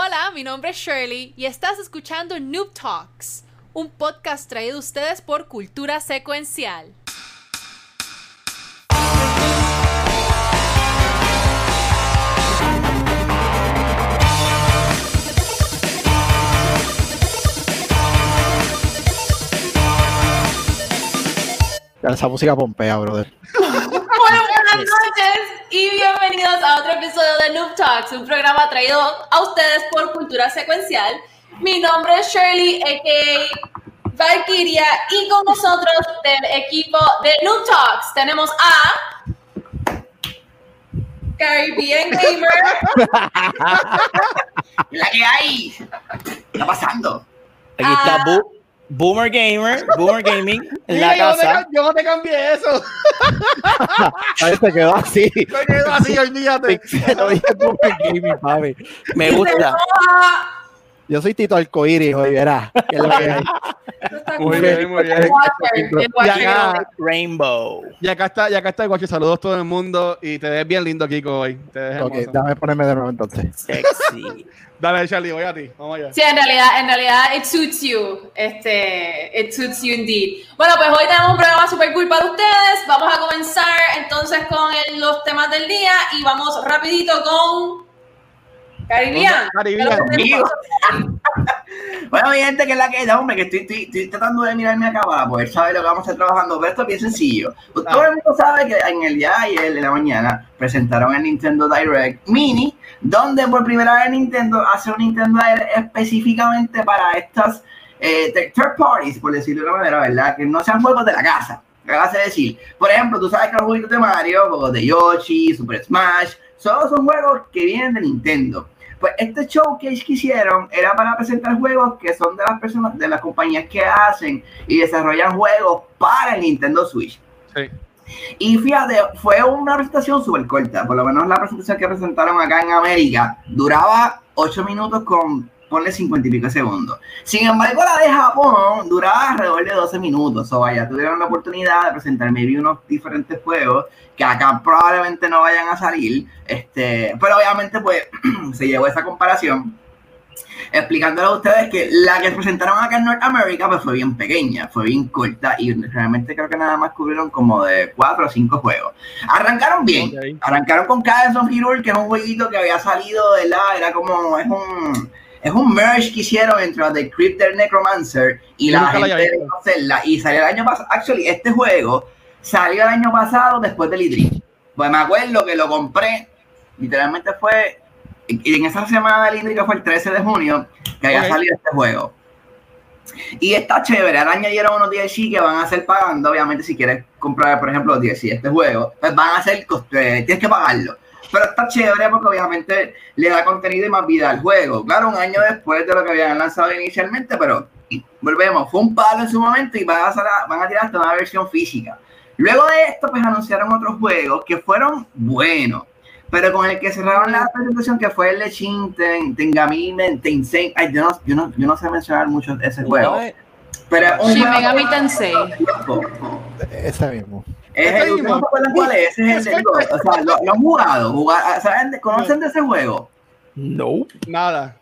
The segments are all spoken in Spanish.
Hola, mi nombre es Shirley y estás escuchando Noob Talks, un podcast traído a ustedes por Cultura Secuencial. Esa música pompea, brother. Buenas noches y bienvenidos a otro episodio de Noob Talks, un programa traído a ustedes por Cultura Secuencial. Mi nombre es Shirley, a.k.a. Valkyria, y con nosotros del equipo de Noob Talks tenemos a Caribbean Gamer, La que hay. ¿Qué está pasando? Aquí está Ah. Bo- Boomer Gamer, Boomer Gaming en la yo, no te, yo no te cambié eso. Ahí se quedó así. Me quedo así, olvídate. Se lo dije en gaming, papi. Me gusta. Yo soy Tito Arcoíris, hoy verás. que es lo que hay. Muy bien, muy bien. Rainbow. y acá está, y acá está el guacho. Saludos a todo el mundo. Y te ves bien lindo, Kiko, hoy. Te ves Ok, hermoso. déjame ponerme de nuevo entonces. Sexy. Dale, Charlie, voy a ti. Vamos allá. Sí, en realidad, en realidad, it suits you. Este, it suits you indeed. Bueno, pues hoy tenemos un programa super cool para ustedes. Vamos a comenzar entonces con el- los temas del día y vamos rapidito con Caribbean. Caribbean. Bueno, mi gente, que es la que da, hombre, que estoy, estoy, estoy tratando de mirarme acá para poder saber lo que vamos a estar trabajando, pero esto es bien sencillo. Todo Ah. el mundo sabe que en el día de ayer, de la mañana, presentaron el Nintendo Direct Mini, donde por primera vez Nintendo hace un Nintendo Direct específicamente para estas eh, third parties, por decirlo de una manera, ¿verdad? Que no sean juegos de la casa. ¿Qué hace decir? Por ejemplo, tú sabes que los juegos de Mario, juegos de Yoshi, Super Smash, todos son juegos que vienen de Nintendo. Pues este showcase que hicieron era para presentar juegos que son de las personas, de las compañías que hacen y desarrollan juegos para el Nintendo Switch. Sí. Y fíjate, fue una presentación súper corta, por lo menos la presentación que presentaron acá en América duraba 8 minutos con, ponle 50 y pico segundos. Sin embargo, la de Japón duraba alrededor de 12 minutos, o vaya, tuvieron la oportunidad de presentar maybe unos diferentes juegos que acá probablemente no vayan a salir, este, pero obviamente pues se llevó esa comparación explicándole a ustedes que la que presentaron acá en Norteamérica pues fue bien pequeña, fue bien corta y realmente creo que nada más cubrieron como de cuatro o cinco juegos. Arrancaron bien, arrancaron con Cadence of Hero, que es un jueguito que había salido, ¿verdad? Era como, es un, es un merge que hicieron entre The Crypt del Necromancer y la gente de. Zelda y salió el año pasado, actually este juego salió el año pasado después del E3. Pues me acuerdo que lo compré, literalmente fue y en esa semana del E3 que fue el 13 de junio que había Ok. salido este juego. Y está chévere, ahora añadieron unos DLC que van a ser pagando, obviamente si quieres comprar, por ejemplo, los DLC de este juego, pues van a ser, eh, tienes que pagarlo. Pero está chévere porque obviamente le da contenido y más vida al juego. Claro, un año después de lo que habían lanzado inicialmente, pero volvemos, fue un palo en su momento y van a, van a tirar hasta una versión física. Luego de esto, pues anunciaron otros juegos que fueron buenos, pero con el que cerraron la presentación, que fue el de Shin Ten, Tengami Tensei. Ay, yo no, yo, no, yo no sé mencionar mucho ese juego. What? Pero un Shin juego Megami Tensei. Ese mismo. Es el, mismo. Ese es el del. O sea, lo, lo han jugado. jugar- ¿saben de- ¿Conocen de ese juego? No. Nada.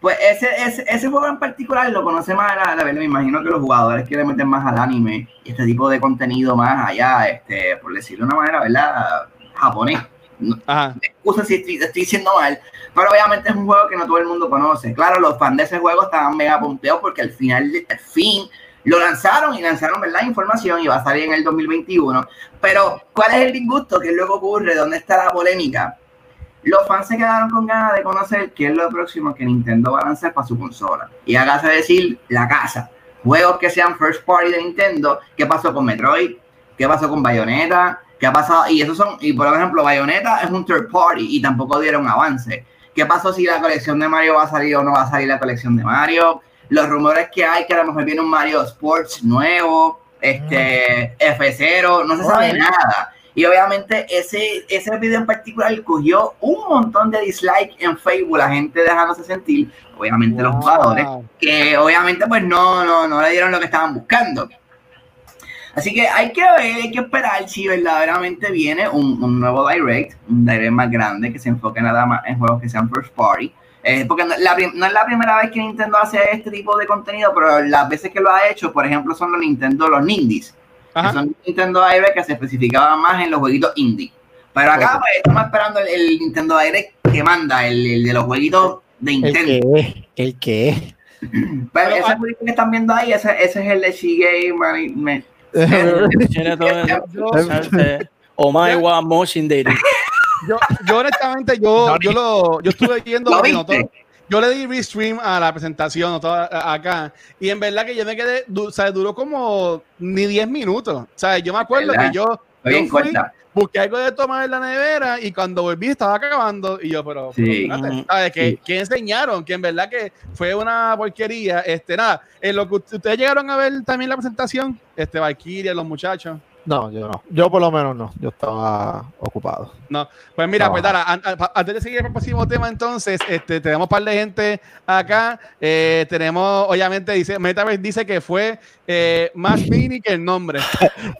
Pues ese, ese, ese juego en particular lo conoce más la, la, me imagino que los jugadores quieren meter más al anime y este tipo de contenido más allá, este, por decirlo de una manera, ¿verdad? Japonés. No, Ajá. excusa si estoy, estoy diciendo mal, pero obviamente es un juego que no todo el mundo conoce. Claro, los fans de ese juego estaban mega pompeados porque al final, al fin, lo lanzaron y lanzaron, ¿verdad? Información y va a salir en el 2021. Pero, ¿cuál es el disgusto? ¿Qué es lo que ocurre? ¿Dónde está la polémica? Los fans se quedaron con ganas de conocer qué es lo próximo que Nintendo va a lanzar para su consola. Y hágase decir, la casa. Juegos que sean first party de Nintendo. ¿Qué pasó con Metroid? ¿Qué pasó con Bayonetta? ¿Qué ha pasado? Y esos son, y por ejemplo, Bayonetta es un third party y tampoco dieron avance. ¿Qué pasó si la colección de Mario va a salir o no va a salir la colección de Mario? Los rumores que hay que a lo mejor viene un Mario Sports nuevo, este F0, no se sabe nada. Y obviamente ese, ese video en particular cogió un montón de dislikes en Facebook, la gente dejándose sentir, obviamente los jugadores, que obviamente pues no, no, no le dieron lo que estaban buscando. Así que hay que ver, hay que esperar si verdaderamente viene un, un nuevo direct, un direct más grande que se enfoque nada más en juegos que sean first party. Eh, porque no, la prim- no es la primera vez que Nintendo hace este tipo de contenido, pero las veces que lo ha hecho, por ejemplo, son los Nintendo, los Nindies. que son Nintendo Direct que se especificaban más en los jueguitos indie. Pero acá pues, estamos esperando el, el Nintendo Direct que manda, el, el de los jueguitos de El Nintendo. el que es. Pues, Pero, ese ah- jueguito que están viendo ahí, ese, ese es el de Shigei. Mari- me- Tiene todo eso. ¿sabes? Oh my god, motion dating. Yo, yo honestamente, yo, yo, lo, yo estuve viendo ¿Lo todo- yo le di restream a la presentación acá y en verdad que yo me quedé, du- o sea, duró como ni 10 minutos. O sea, yo me acuerdo ¿Verdad? que yo, yo fui, busqué algo de tomar en la nevera y cuando volví estaba acabando y yo, pero, pero Sí. espérate, Ujú. ¿sabes? Que, Sí. que enseñaron, que en verdad que fue una porquería. Este, nada, en lo que ustedes llegaron a ver también la presentación, este, Valkyria, los muchachos. No, yo no. Yo por lo menos no. Yo estaba ocupado. Pues mira, No. pues Dara, an- an- antes de seguir el próximo tema, entonces, este, tenemos un par de gente acá. Eh, tenemos, obviamente, dice, Metaverse dice que fue eh, más mini que el nombre.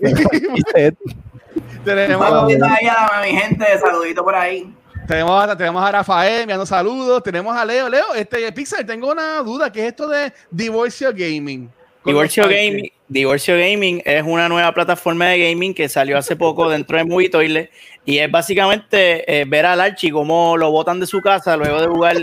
tenemos, Saludito ahí a mi gente, saludito por ahí. tenemos, a- tenemos a Rafael enviando saludos. Tenemos a Leo. Leo, este Pixar, tengo una duda, ¿qué es esto de Divorcio Gaming? Divorcio. Gaming, Divorcio Gaming es una nueva plataforma de gaming que salió hace poco dentro de Movie Toilet y es básicamente eh, ver al Archie cómo lo botan de su casa luego de jugar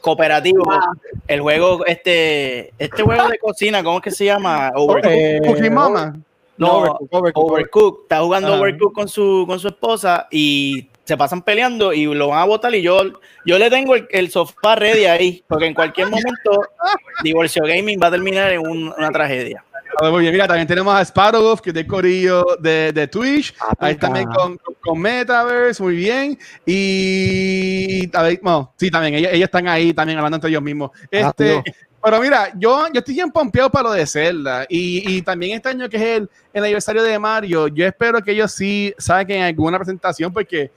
cooperativo. El juego, este, este juego de cocina, ¿cómo es que se llama? Eh, Cookie Mama. No, Overcooked. Está jugando Ajá. Overcooked con su, con su esposa y se pasan peleando y lo van a botar y yo, yo le tengo el, el sofá ready ahí, porque en cualquier momento Divorcio Gaming va a terminar en un- una tragedia. Ah, Muy bien, mira, también tenemos a Sparrow, que es de Corillo de, de Twitch. Ah, Ahí también con, con Metaverse, muy bien. Y a ver, no, sí, también, ellos, ellos están ahí también hablando entre ellos mismos. Este, tío. pero mira, yo, yo estoy bien pompeado para lo de Zelda. Y, y también este año que es el, el aniversario de Mario, yo espero que ellos sí saquen alguna presentación porque.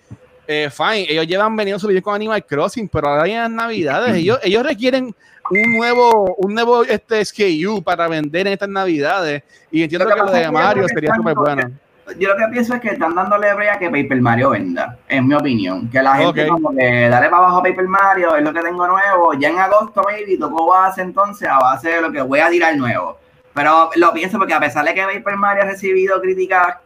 Eh, fine, ellos llevan venido su video con Animal Crossing, pero ahora en las navidades, ellos, ellos requieren un nuevo, un nuevo este SKU para vender en estas navidades. Y entiendo que que lo de Mario sería súper bueno. Yo lo que pienso es que están dándole brea que Paper Mario venda, en mi opinión. Que la gente como que dale para abajo a Paper Mario, es lo que tengo nuevo. Ya en agosto, maybe, tocó base entonces a base de lo que voy a tirar nuevo. Pero lo pienso porque a pesar de que Paper Mario ha recibido críticas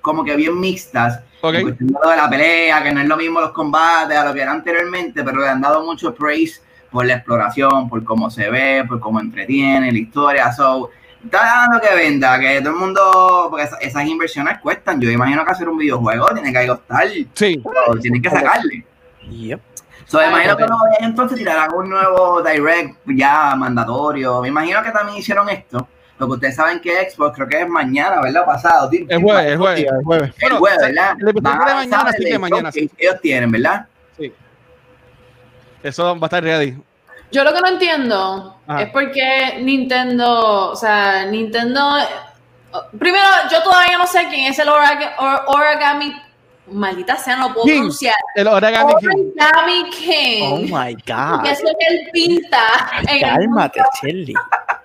como que bien mixtas, Ok. en cuestión de lo de la pelea, que no es lo mismo los combates a lo que era anteriormente, pero le han dado mucho praise por la exploración, por cómo se ve, por cómo entretiene la historia. So, está dando que venda, que todo el mundo, porque esas, esas inversiones cuestan. Yo imagino que hacer un videojuego tiene que costar, Sí, o tienen que sacarle. Yep. So, me imagino que entonces tirarán un nuevo direct ya mandatorio. Me imagino que también hicieron esto. Lo que ustedes saben que Xbox creo que es mañana, ¿verdad? Pasado. el jueves, el jueves. Sí, el jueves. El jueves, ¿verdad? el mañana, así el que mañana que ellos tienen, ¿verdad? Eso va a estar ready. Yo lo que no entiendo Ajá. es porque Nintendo, o sea, Nintendo. Primero, yo todavía no sé quién es el Origami. Maldita sea, no lo puedo King. pronunciar. El Origami King. Origami King. Oh my God. Que es él pinta en el Cálmate, Shelly.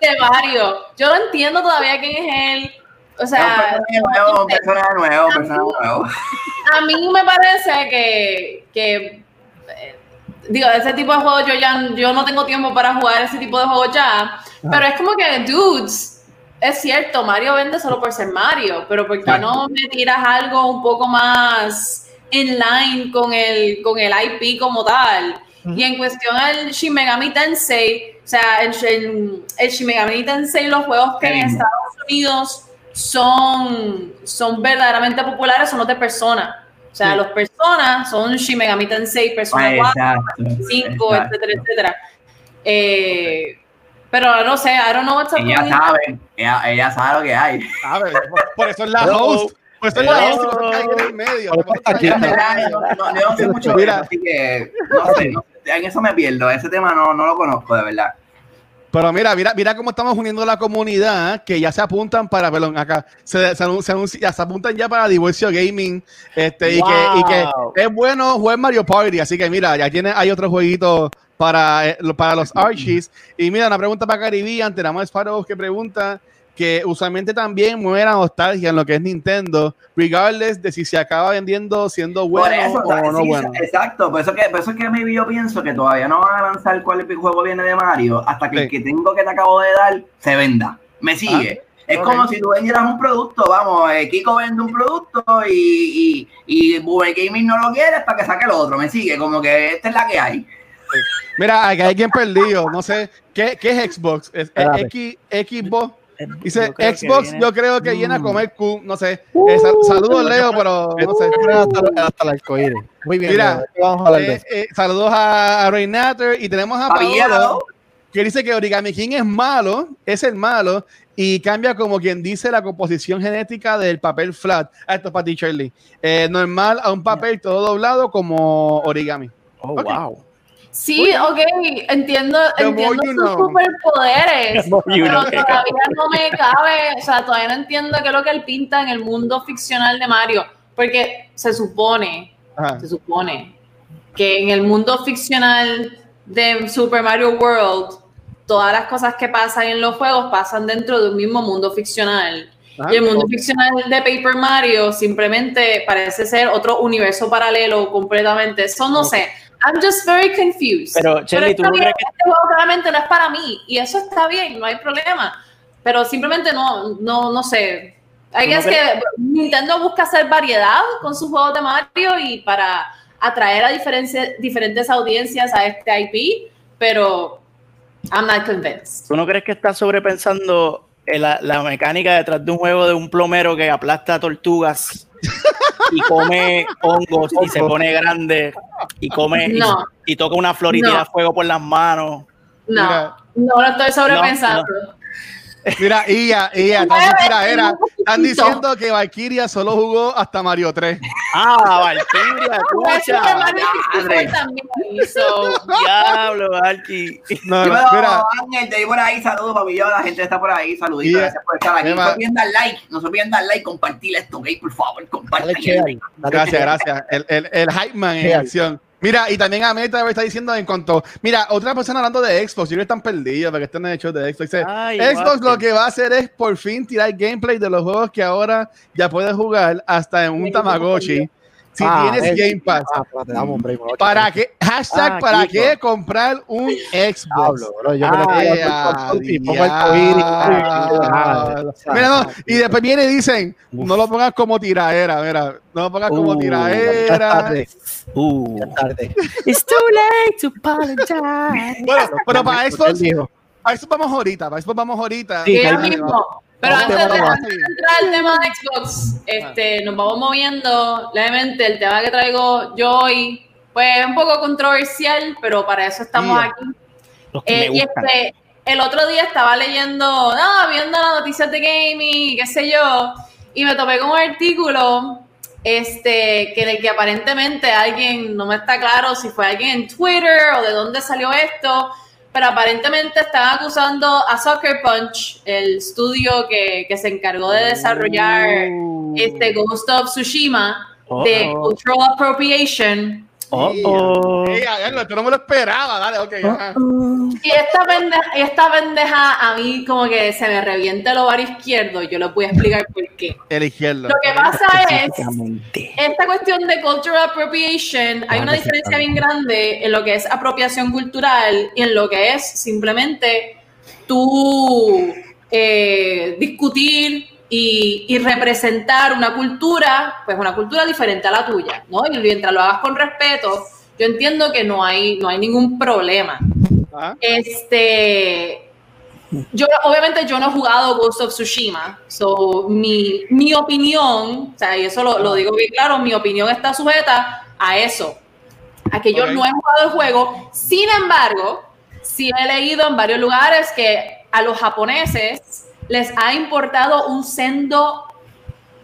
de Mario. Yo no entiendo todavía quién es él. O sea, un personaje nuevo, un personaje nuevo, un personaje nuevo. a mí me parece que, que eh, digo, ese tipo de juegos yo ya yo no tengo tiempo para jugar ese tipo de juegos ya, pero es como que, dudes, es cierto, Mario vende solo por ser Mario, pero ¿por qué no me tiras algo un poco más in line con el, con el IP como tal? Y en cuestión al Shin Megami Tensei, o sea, el, el, el Shin Megami Tensei, los juegos que en. Estados Unidos son, son verdaderamente populares son los de Persona. O sea, Sí. los Persona son Shin Megami Tensei, Persona 4, Exacto. 5, exacto. etcétera, etcétera. Eh, pero no sé, I don't know what's up Ella with sabe, ella, ella sabe lo que hay. ¿Sabes? Por- eso es la Hello. host. Por eso es la host. Por eso está ahí en el medio. No, no- no sé mucho Mira. así que no sé, no en eso me pierdo. Ese tema no, no lo conozco, de verdad. Pero mira, mira, mira cómo estamos uniendo la comunidad, que ya se apuntan para, perdón, acá, se, se, anun- se anunci- ya se apuntan ya para Divorcio Gaming, este, y, que, y Wow. que es bueno jugar Mario Party, así que mira, ya tiene, hay otros jueguitos para, eh, para los Archies. Y mira, una pregunta para Caribbean, tenemos a Sparrow que pregunta, que usualmente también mueve la nostalgia en lo que es Nintendo, regardless de si se acaba vendiendo siendo bueno eso, o no sí, bueno. Exacto, por eso que, por eso es que maybe yo pienso que todavía no van a lanzar cuál juego viene de Mario hasta que Sí. el que tengo que te acabo de dar se venda. Me sigue. es como si tú vendieras un producto, vamos, eh, Kiko vende un producto y, y, y Boomer Gaming no lo quiere para que saque el otro. Me sigue, como que esta es la que hay. Mira, aquí hay alguien perdido, no sé, ¿qué, qué es Xbox? ¿Es. X, Xbox? Dice Yo creo que Xbox, viene- yo creo que viene a Mm. comer Q, no sé. Eh, sal- saludos, Leo, pero no sé. hasta, hasta el arcoíris. Muy bien. Mira, Leo, vamos a Eh, eh, saludos a, a Ray Natter y tenemos a Paolo, que dice que Origami King es malo, es el malo y cambia como quien dice la composición genética del papel flat. Ah, esto es para ti, Shirley. Eh, normal a un papel todo doblado como origami. Oh, wow. Sí, ok, entiendo, The entiendo sus know. superpoderes, pero know. todavía no me cabe, o sea, todavía no entiendo qué es lo que él pinta en el mundo ficcional de Mario, porque se supone, Ajá. se supone que en el mundo ficcional de Super Mario World, todas las cosas que pasan en los juegos pasan dentro de un mismo mundo ficcional. Ajá. Y el mundo ficcional de Paper Mario simplemente parece ser otro universo paralelo completamente. Eso no sé. I'm just very confused. Pero, Shelly, ¿tú está no crees que- este juego claramente no es para mí. Y eso está bien, no hay problema. Pero simplemente no, no, no sé. Hay ¿Tú no que que Nintendo busca hacer variedad con sus juegos de Mario y para atraer a diferentes, audiencias a este IP, pero I'm not convinced. ¿Tú no crees que estás sobrepensando eh, la, la mecánica detrás de un juego de un plomero que aplasta tortugas y come hongos y se pone grande y come y- No. y, toca una flor y No. tira fuego por las manos? No, Mira. no lo estoy sobrepensando. Mira, Ia, Ia, están poquito. Están diciendo que Valkyria solo jugó hasta Mario 3. Ah, Valkyria, escucha. Mario 64 también, so, Diablo, Valky. No, no, mira, Ángel, te di por ahí, saludos, papi. Yo, la gente está por ahí, saluditos, gracias por estar aquí. No se olviden dar like, no se olviden dar like, compartir esto, ok, por favor, dale Gracias, gracias. El, el, el hype man en acción. Mira, y también a Meta me está diciendo en cuanto. Mira, otra persona hablando de Xbox, yo creo que están perdidos porque están hechos de Xbox. Dice, Ay, Xbox lo que va a hacer es por fin tirar gameplay de los juegos que ahora ya puedes jugar hasta en un Tamagotchi. Si Ah, tienes es- Game Pass. Ah, espérate, dame un break, bro. ¿Para qué? Hashtag, Ah, ¿para qué comprar un Xbox? Bro, yo. Mira, no, y después viene y dicen, no lo pongas como tiradera, mira, no lo pongas como Uh, tiradera. tarde, Uh. tarde. It's too late to apologize. Bueno, pero para Xbox, para Xbox vamos ahorita, para Xbox vamos ahorita. Sí, mismo. Pero antes de, vamos, antes de entrar al tema de Xbox, este, nos vamos moviendo levemente. El tema que traigo yo hoy, pues un poco controversial, pero para eso estamos aquí. Los que Eh, me y este, el otro día estaba leyendo, no, viendo las noticias de gaming, qué sé yo, y me topé con un artículo este, que en el que aparentemente alguien, no me está claro si fue alguien en Twitter o de dónde salió esto, pero aparentemente están acusando a Sucker Punch, el estudio que, que se encargó de desarrollar este Ghost of Tsushima, de. Oh, oh. cultural appropriation. Oh, oh. Ey, no me lo esperaba, dale, ok. Y esta pendeja, esta pendeja a mí como que se me revienta el ovario izquierdo, yo les voy a explicar por qué. El izquierdo. Lo que pasa es, esta cuestión de cultural appropriation, hay una Ah, diferencia bien grande en lo que es apropiación cultural y en lo que es simplemente tú eh, discutir y, y representar una cultura, pues una cultura diferente a la tuya, ¿no? Y mientras lo hagas con respeto, yo entiendo que no hay, no hay ningún problema. Ajá. Este, yo obviamente yo no he jugado Ghost of Tsushima, so mi, mi opinión, o sea, y eso lo, lo digo bien claro, mi opinión está sujeta a eso, a que yo Ok. no he jugado el juego. Sin embargo, sí he leído en varios lugares que a los japoneses les ha importado un sendo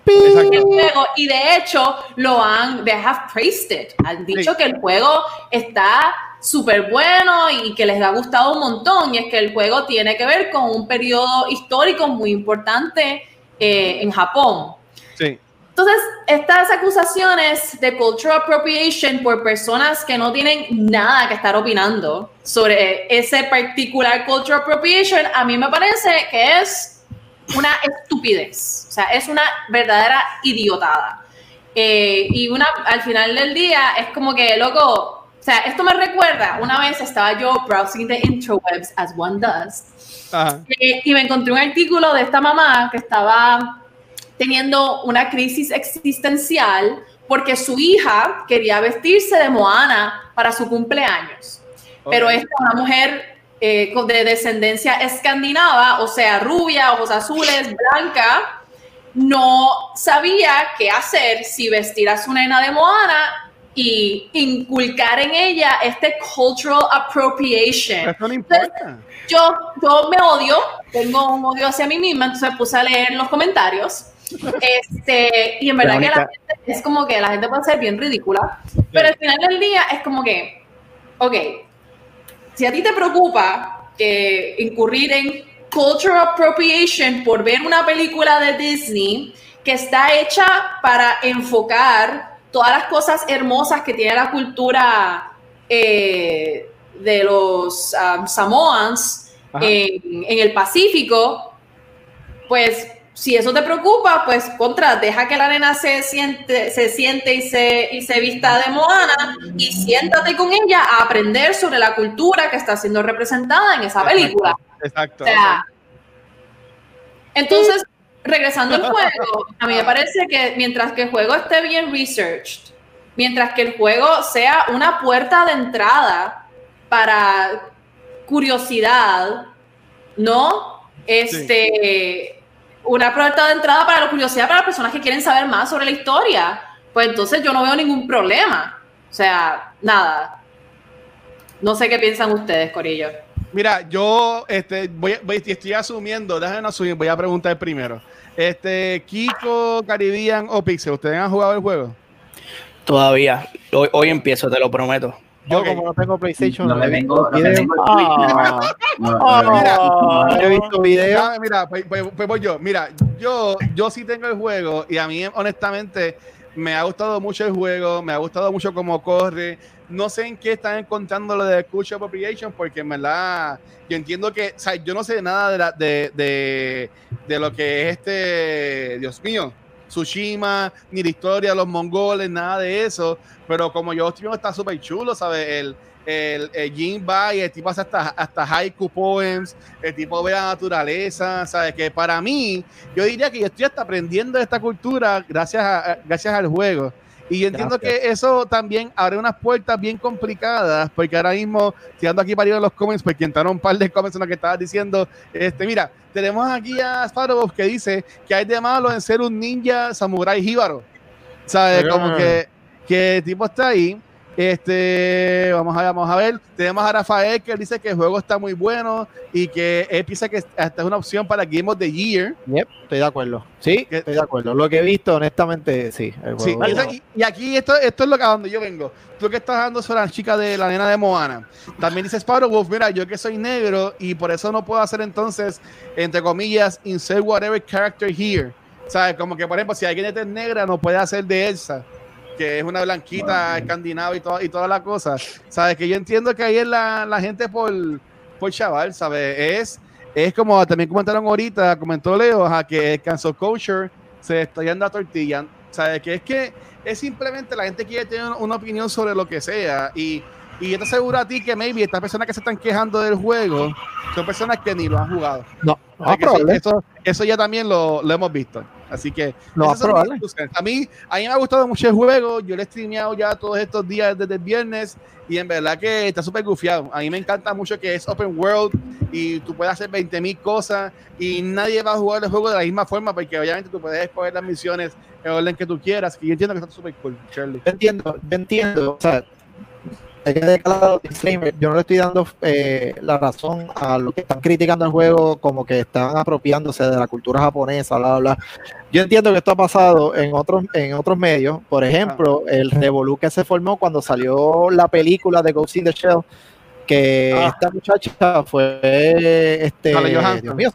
el juego y de hecho lo han, they have praised it. Han dicho Sí. que el juego está súper bueno y que les ha gustado un montón. Y es que el juego tiene que ver con un periodo histórico muy importante eh, en Japón. Sí. Entonces, estas acusaciones de cultural appropriation por personas que no tienen nada que estar opinando sobre ese particular cultural appropriation, a mí me parece que es una estupidez. O sea, es una verdadera idiotada. Eh, y una, al final del día es como que, loco, o sea, esto me recuerda, una vez estaba yo browsing the interwebs, as one does, eh, y me encontré un artículo de esta mamá que estaba teniendo una crisis existencial porque su hija quería vestirse de Moana para su cumpleaños. Pero Ok. esta es una mujer eh, de descendencia escandinava, o sea, rubia, ojos azules, blanca, no sabía qué hacer si vestir a su nena de Moana y inculcar en ella este cultural appropriation. Eso no importa. Yo, yo me odio, tengo un odio hacia mí misma, entonces me puse a leer los comentarios. Este, y en verdad que la gente es como que la gente puede ser bien ridícula, pero al final del día es como que, ok, si a ti te preocupa que incurrir en cultural appropriation por ver una película de Disney que está hecha para enfocar todas las cosas hermosas que tiene la cultura eh, de los um, Samoans en el Pacífico, pues si eso te preocupa, pues contra, deja que la nena se siente, se siente y se, y se vista de Moana y siéntate con ella a aprender sobre la cultura que está siendo representada en esa película. Exacto. O sea, entonces, regresando al juego, a mí me parece que mientras que el juego esté bien researched, mientras que el juego sea una puerta de entrada para curiosidad, ¿no? Este, una puerta de entrada para la curiosidad para las personas que quieren saber más sobre la historia, pues entonces yo no veo ningún problema. O sea, nada. No sé qué piensan ustedes, Corillo. Mira, yo este, voy, voy- estoy asumiendo, déjenme asumir, voy a preguntar primero. Este, Kiko, Caribbean o Pixel, ¿ustedes han jugado el juego? Todavía. Hoy, hoy empiezo, te lo prometo. Yo como no tengo PlayStation, No he vengo, visto no le videos. vengo Ah. No, no, no, Mira. No he visto videos. Ah, mira, pues, pues- pues voy yo. Mira, yo, yo sí tengo el juego y a mí, honestamente, me ha gustado mucho el juego, me ha gustado mucho cómo corre. No sé en qué están encontrando lo de Culture Appropriation, porque en verdad yo entiendo que, o sea, yo no sé nada de, la- de, de, de lo que es este, Dios mío, Tsushima, ni la historia de los mongoles, nada de eso. Pero como yo estoy está súper chulo, ¿sabes? El, el, el Jin Bai, el tipo hace hasta, hasta haiku poems, el tipo ve la naturaleza, ¿sabes? Que para mí, yo diría que yo estoy hasta aprendiendo de esta cultura gracias, a- gracias al juego. Y yo entiendo Gracias. que eso también abre unas puertas bien complicadas, porque ahora mismo, tirando aquí para arriba los comments, porque entraron un par de comments en lo que estabas diciendo, este, mira, tenemos aquí a Sparrow que dice que hay de malo en ser un ninja samurai jíbaro. ¿Sabes? Como que, que el tipo está ahí. Este, vamos a, vamos a ver. Tenemos a Rafael que dice que el juego está muy bueno y que él piensa que esta es una opción para Game of the Year. Yep, estoy de acuerdo. Sí, ¿Qué? estoy de acuerdo. Lo que he visto, honestamente, sí. el Sí, juego- y, y- y aquí esto, esto es lo que a donde yo vengo. Tú que estás hablando sobre la chica de la nena de Moana. También dice Sparrow Wolf, mira, yo que soy negro y por eso no puedo hacer entonces, entre comillas, insert whatever character here. ¿Sabes? Como que, por ejemplo, si alguien es negra, no puede hacer de Elsa, que es una blanquita escandinava y, toda y toda la cosa. ¿Sabes? Que yo entiendo que ahí es la, la gente por, por chaval, ¿sabes? Es, es como también comentaron ahorita, comentó Leo, ajá, que el cancel culture se está yendo a tortilla. ¿Sabes? Que es que es simplemente la gente quiere tener una opinión sobre lo que sea. Y, y yo te aseguro a ti que maybe estas personas que se están quejando del juego son personas que ni lo han jugado. No, no, eso, eso ya también lo, lo hemos visto. Así que probable. discusiones. a mí, a mí me ha gustado mucho el juego. Yo lo he streameado ya todos estos días desde el viernes y en verdad que está súper gufiado. A mí me encanta mucho que es open world y tú puedes hacer 20 mil cosas y nadie va a jugar el juego de la misma forma porque obviamente tú puedes escoger las misiones en orden que tú quieras. Y yo entiendo que está súper cool. Yo entiendo, yo entiendo. O sea, que dejar claro, disclaimer, yo no le estoy dando eh, la razón a los que están criticando el juego como que están apropiándose de la cultura japonesa, bla, bla, bla. Yo entiendo que esto ha pasado en otros, en otros medios. Por ejemplo, el revolú que se formó cuando salió la película de Ghost in the Shell, que Ah. esta muchacha fue este. Dios mío,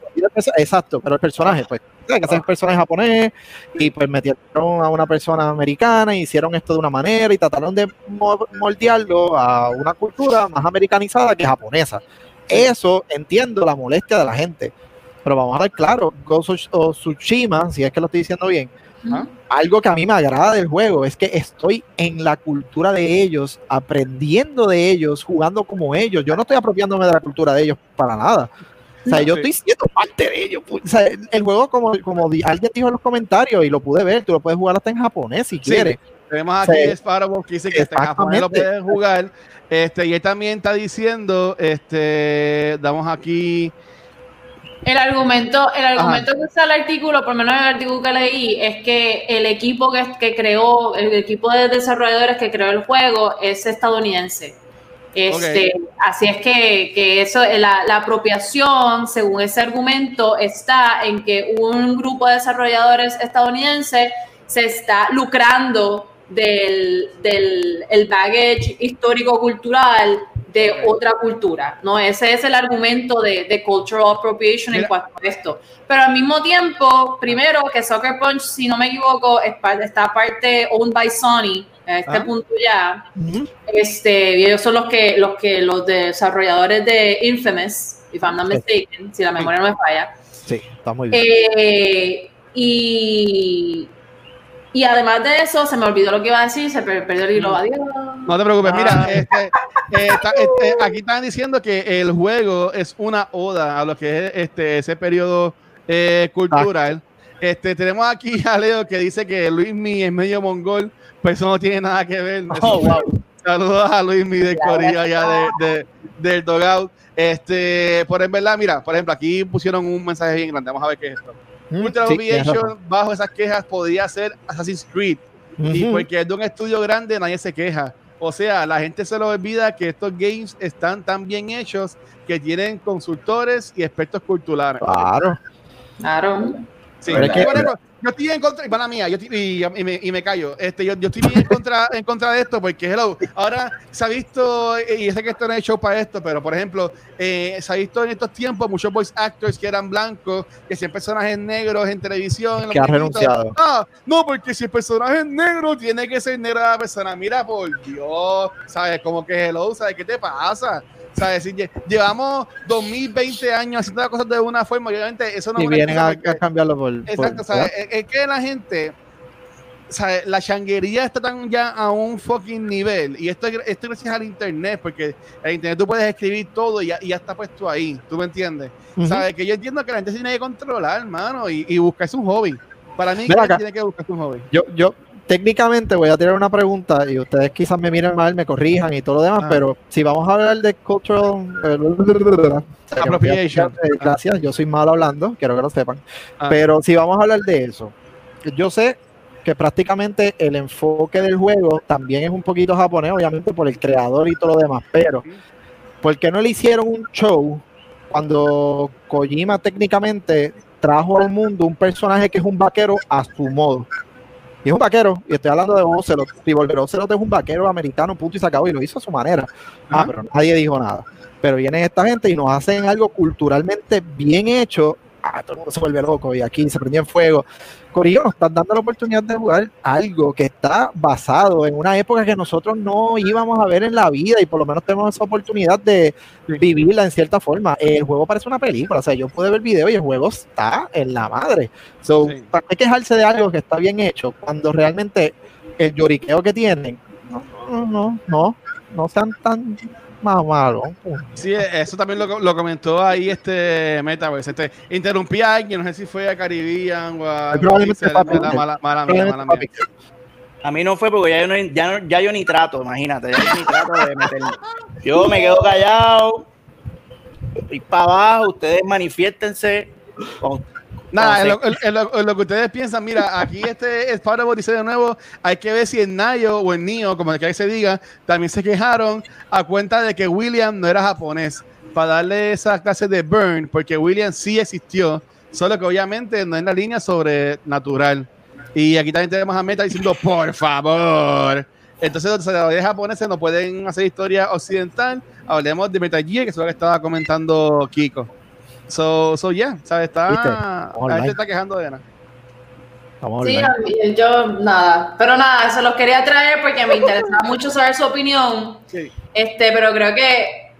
exacto, pero el personaje, pues. Que ese es un personaje japonés, y pues metieron a una persona americana y hicieron esto de una manera y trataron de mo- moldearlo a una cultura más americanizada que japonesa. Eso entiendo la molestia de la gente. pero vamos a ver claro, Ghost of Tsushima, si es que lo estoy diciendo bien, Ajá. algo que a mí me agrada del juego es que estoy en la cultura de ellos, aprendiendo de ellos, jugando como ellos. Yo no estoy apropiándome de la cultura de ellos para nada. O sea, No, yo sí. estoy siendo parte de ellos. pu- O sea, el juego, como, como alguien dijo en los comentarios, y lo pude ver, tú lo puedes jugar hasta en japonés si Sí. quieres. Tenemos aquí Sí. Sparrow que dice que este japonés lo Exactamente. puede jugar. Este, y él también está diciendo, este, damos aquí. El argumento, el argumento que usa el artículo, por lo menos el artículo que leí, es que el equipo que, que creó, el equipo de desarrolladores que creó el juego es estadounidense. Este, Así es que, que eso, la, la apropiación, según ese argumento, está en que un grupo de desarrolladores estadounidenses se está lucrando del, del el baggage histórico-cultural de otra cultura, ¿no? Ese es el argumento de, de cultural appropriation en Mira. cuanto a esto. Pero al mismo tiempo, primero que Soccer Punch, si no me equivoco, está parte owned by Sony, a este Ah. punto ya. Este, y ellos son los que, los que, los desarrolladores de Infamous, if I'm not Sí. mistaken, si la memoria no me falla. Sí, está muy bien. Eh, y, y además de eso, se me olvidó lo que iba a decir, se per- perdió el hilo. Adiós. No te preocupes, mira, Ah. este, eh, está- este, aquí están diciendo que el juego es una oda a lo que es este, ese periodo eh, cultural. Este, tenemos aquí a Leo que dice que Luismi es medio mongol, pues eso no tiene nada que ver. Oh, wow. Saludos a Luismi del Corillo allá de, de- del Dogout. Este, por en verdad, mira, por ejemplo, aquí pusieron un mensaje bien grande. Vamos a ver qué es esto. Mm, Ultra sí, bajo esas quejas, podría ser Assassin's Creed. Y porque es de un estudio grande, nadie se queja. O sea, la gente se lo olvida que estos games están tan bien hechos que tienen consultores y expertos culturales. Claro. Claro. Sí, Pero es que- ejemplo, yo estoy en contra, y para mía, yo estoy- y, y me, y me callo. Este, yo, yo estoy bien en contra, en contra de esto porque, hello, ahora se ha visto, y sé que esto no es show para esto, pero por ejemplo, eh, se ha visto en estos tiempos muchos voice actors que eran blancos, que si el personaje es negro en televisión, en Que ha muñequitos, renunciado. Ah, no, porque si el personaje es negro, tiene que ser negra la persona. Mira, por Dios, ¿sabes? Como que hello, ¿sabes qué te pasa? ¿Sabes? Si lle- llevamos 2020 años haciendo las cosas de una forma, y obviamente eso no Y es vienen a, a cambiarlo por. Exacto, por- ¿sabes? Es, es que la gente. La changuería está tan ya a un fucking nivel. Y esto, es- esto es gracias al internet, porque el internet tú puedes escribir todo y ya, y ya está puesto ahí. ¿Tú me entiendes? ¿Sabes? Que yo entiendo que la gente se tiene que controlar, hermano, y, y buscarse un hobby. Para mí, que tiene que buscarse un hobby. Yo, yo técnicamente voy a tirar una pregunta y ustedes quizás me miren mal, me corrijan y todo lo demás, Ah. pero si vamos a hablar de cultural eh, Appropriation. gracias, yo soy malo hablando, quiero que lo sepan. Ah. Pero si vamos a hablar de eso, yo sé que prácticamente el enfoque del juego también es un poquito japonés, obviamente por el creador y todo lo demás, pero ¿por qué no le hicieron un show cuando Kojima técnicamente trajo al mundo un personaje que es un vaquero a su modo? Y es un vaquero, y estoy hablando de Ocelot. Revolver Ocelot es un vaquero americano, punto y se acabó, y lo hizo a su manera. Ah, pero nadie dijo nada. Pero viene esta gente y nos hacen algo culturalmente bien hecho. Ah, todo el mundo se vuelve loco y aquí se prendió en fuego. Corillo, nos están dando la oportunidad de jugar algo que está basado en una época que nosotros no íbamos a ver en la vida y por lo menos tenemos esa oportunidad de vivirla en cierta forma. El juego parece una película, o sea, yo pude ver el video y el juego está en la madre. So, Sí. ¿para qué quejarse de algo que está bien hecho cuando realmente el lloriqueo que tienen, no, no, no, no, no sean tan más malos. Sí, eso también lo, lo comentó ahí este Metaverse. Este, interrumpí a alguien, no sé si fue a Caribbean o a. Probablemente a mala, Pixel. mala, mala mía, mala mía. A mí no fue porque ya yo, no, ya, no- ya yo ni trato, imagínate. Ya yo ni trato de meterme. Yo me quedo callado, y para abajo, ustedes manifiéstense. Con, Nada, en con- lo, en lo- en lo que ustedes piensan, mira, aquí este es Pablo dice de nuevo, hay que ver si el Nayo o el Nio, como que se diga, también se quejaron a cuenta de que William no era japonés, para darle esa clase de burn, porque William sí existió, solo que obviamente no en la línea sobrenatural. Y aquí también tenemos a Meta diciendo, por favor. Entonces los desarrolladores japoneses no pueden hacer historia occidental. Hablemos de Metal Gear, que es lo que estaba comentando Kiko. So, so yeah, ¿sabes? Está, Online. gente está quejando de nada. A Sí, a yo nada, pero nada, se los quería traer porque me interesaba mucho saber su opinión. Sí. Este, pero creo que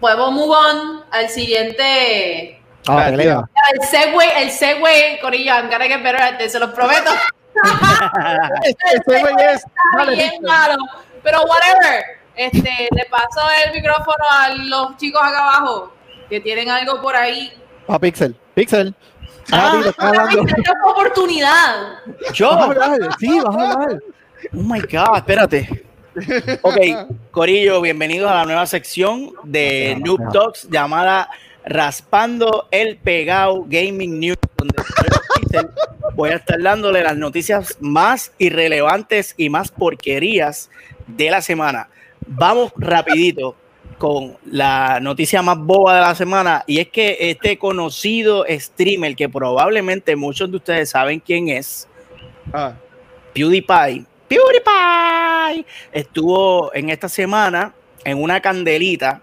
podemos move on al siguiente A la pelea. El Segway, el Segway, Corillo, I'm gonna get better at this, se los prometo. Este güey es. Bien malo, pero whatever. Este, le paso el micrófono a los chicos acá abajo que tienen algo por ahí. A Pixel. Pixel. Ah, Ah, oportunidad. Yo, Vas a oh hablar, sí, vas a hablar. my God, espérate. Ok, Corillo, bienvenidos a la nueva sección de Noob Talks llamada Raspando el Pegado Gaming News, donde voy a estar dándole las noticias más irrelevantes y más porquerías de la semana. Vamos rapidito con la noticia más boba de la semana y es que este conocido streamer que probablemente muchos de ustedes saben quién es, Ah, PewDiePie. PewDiePie estuvo en esta semana en una candelita.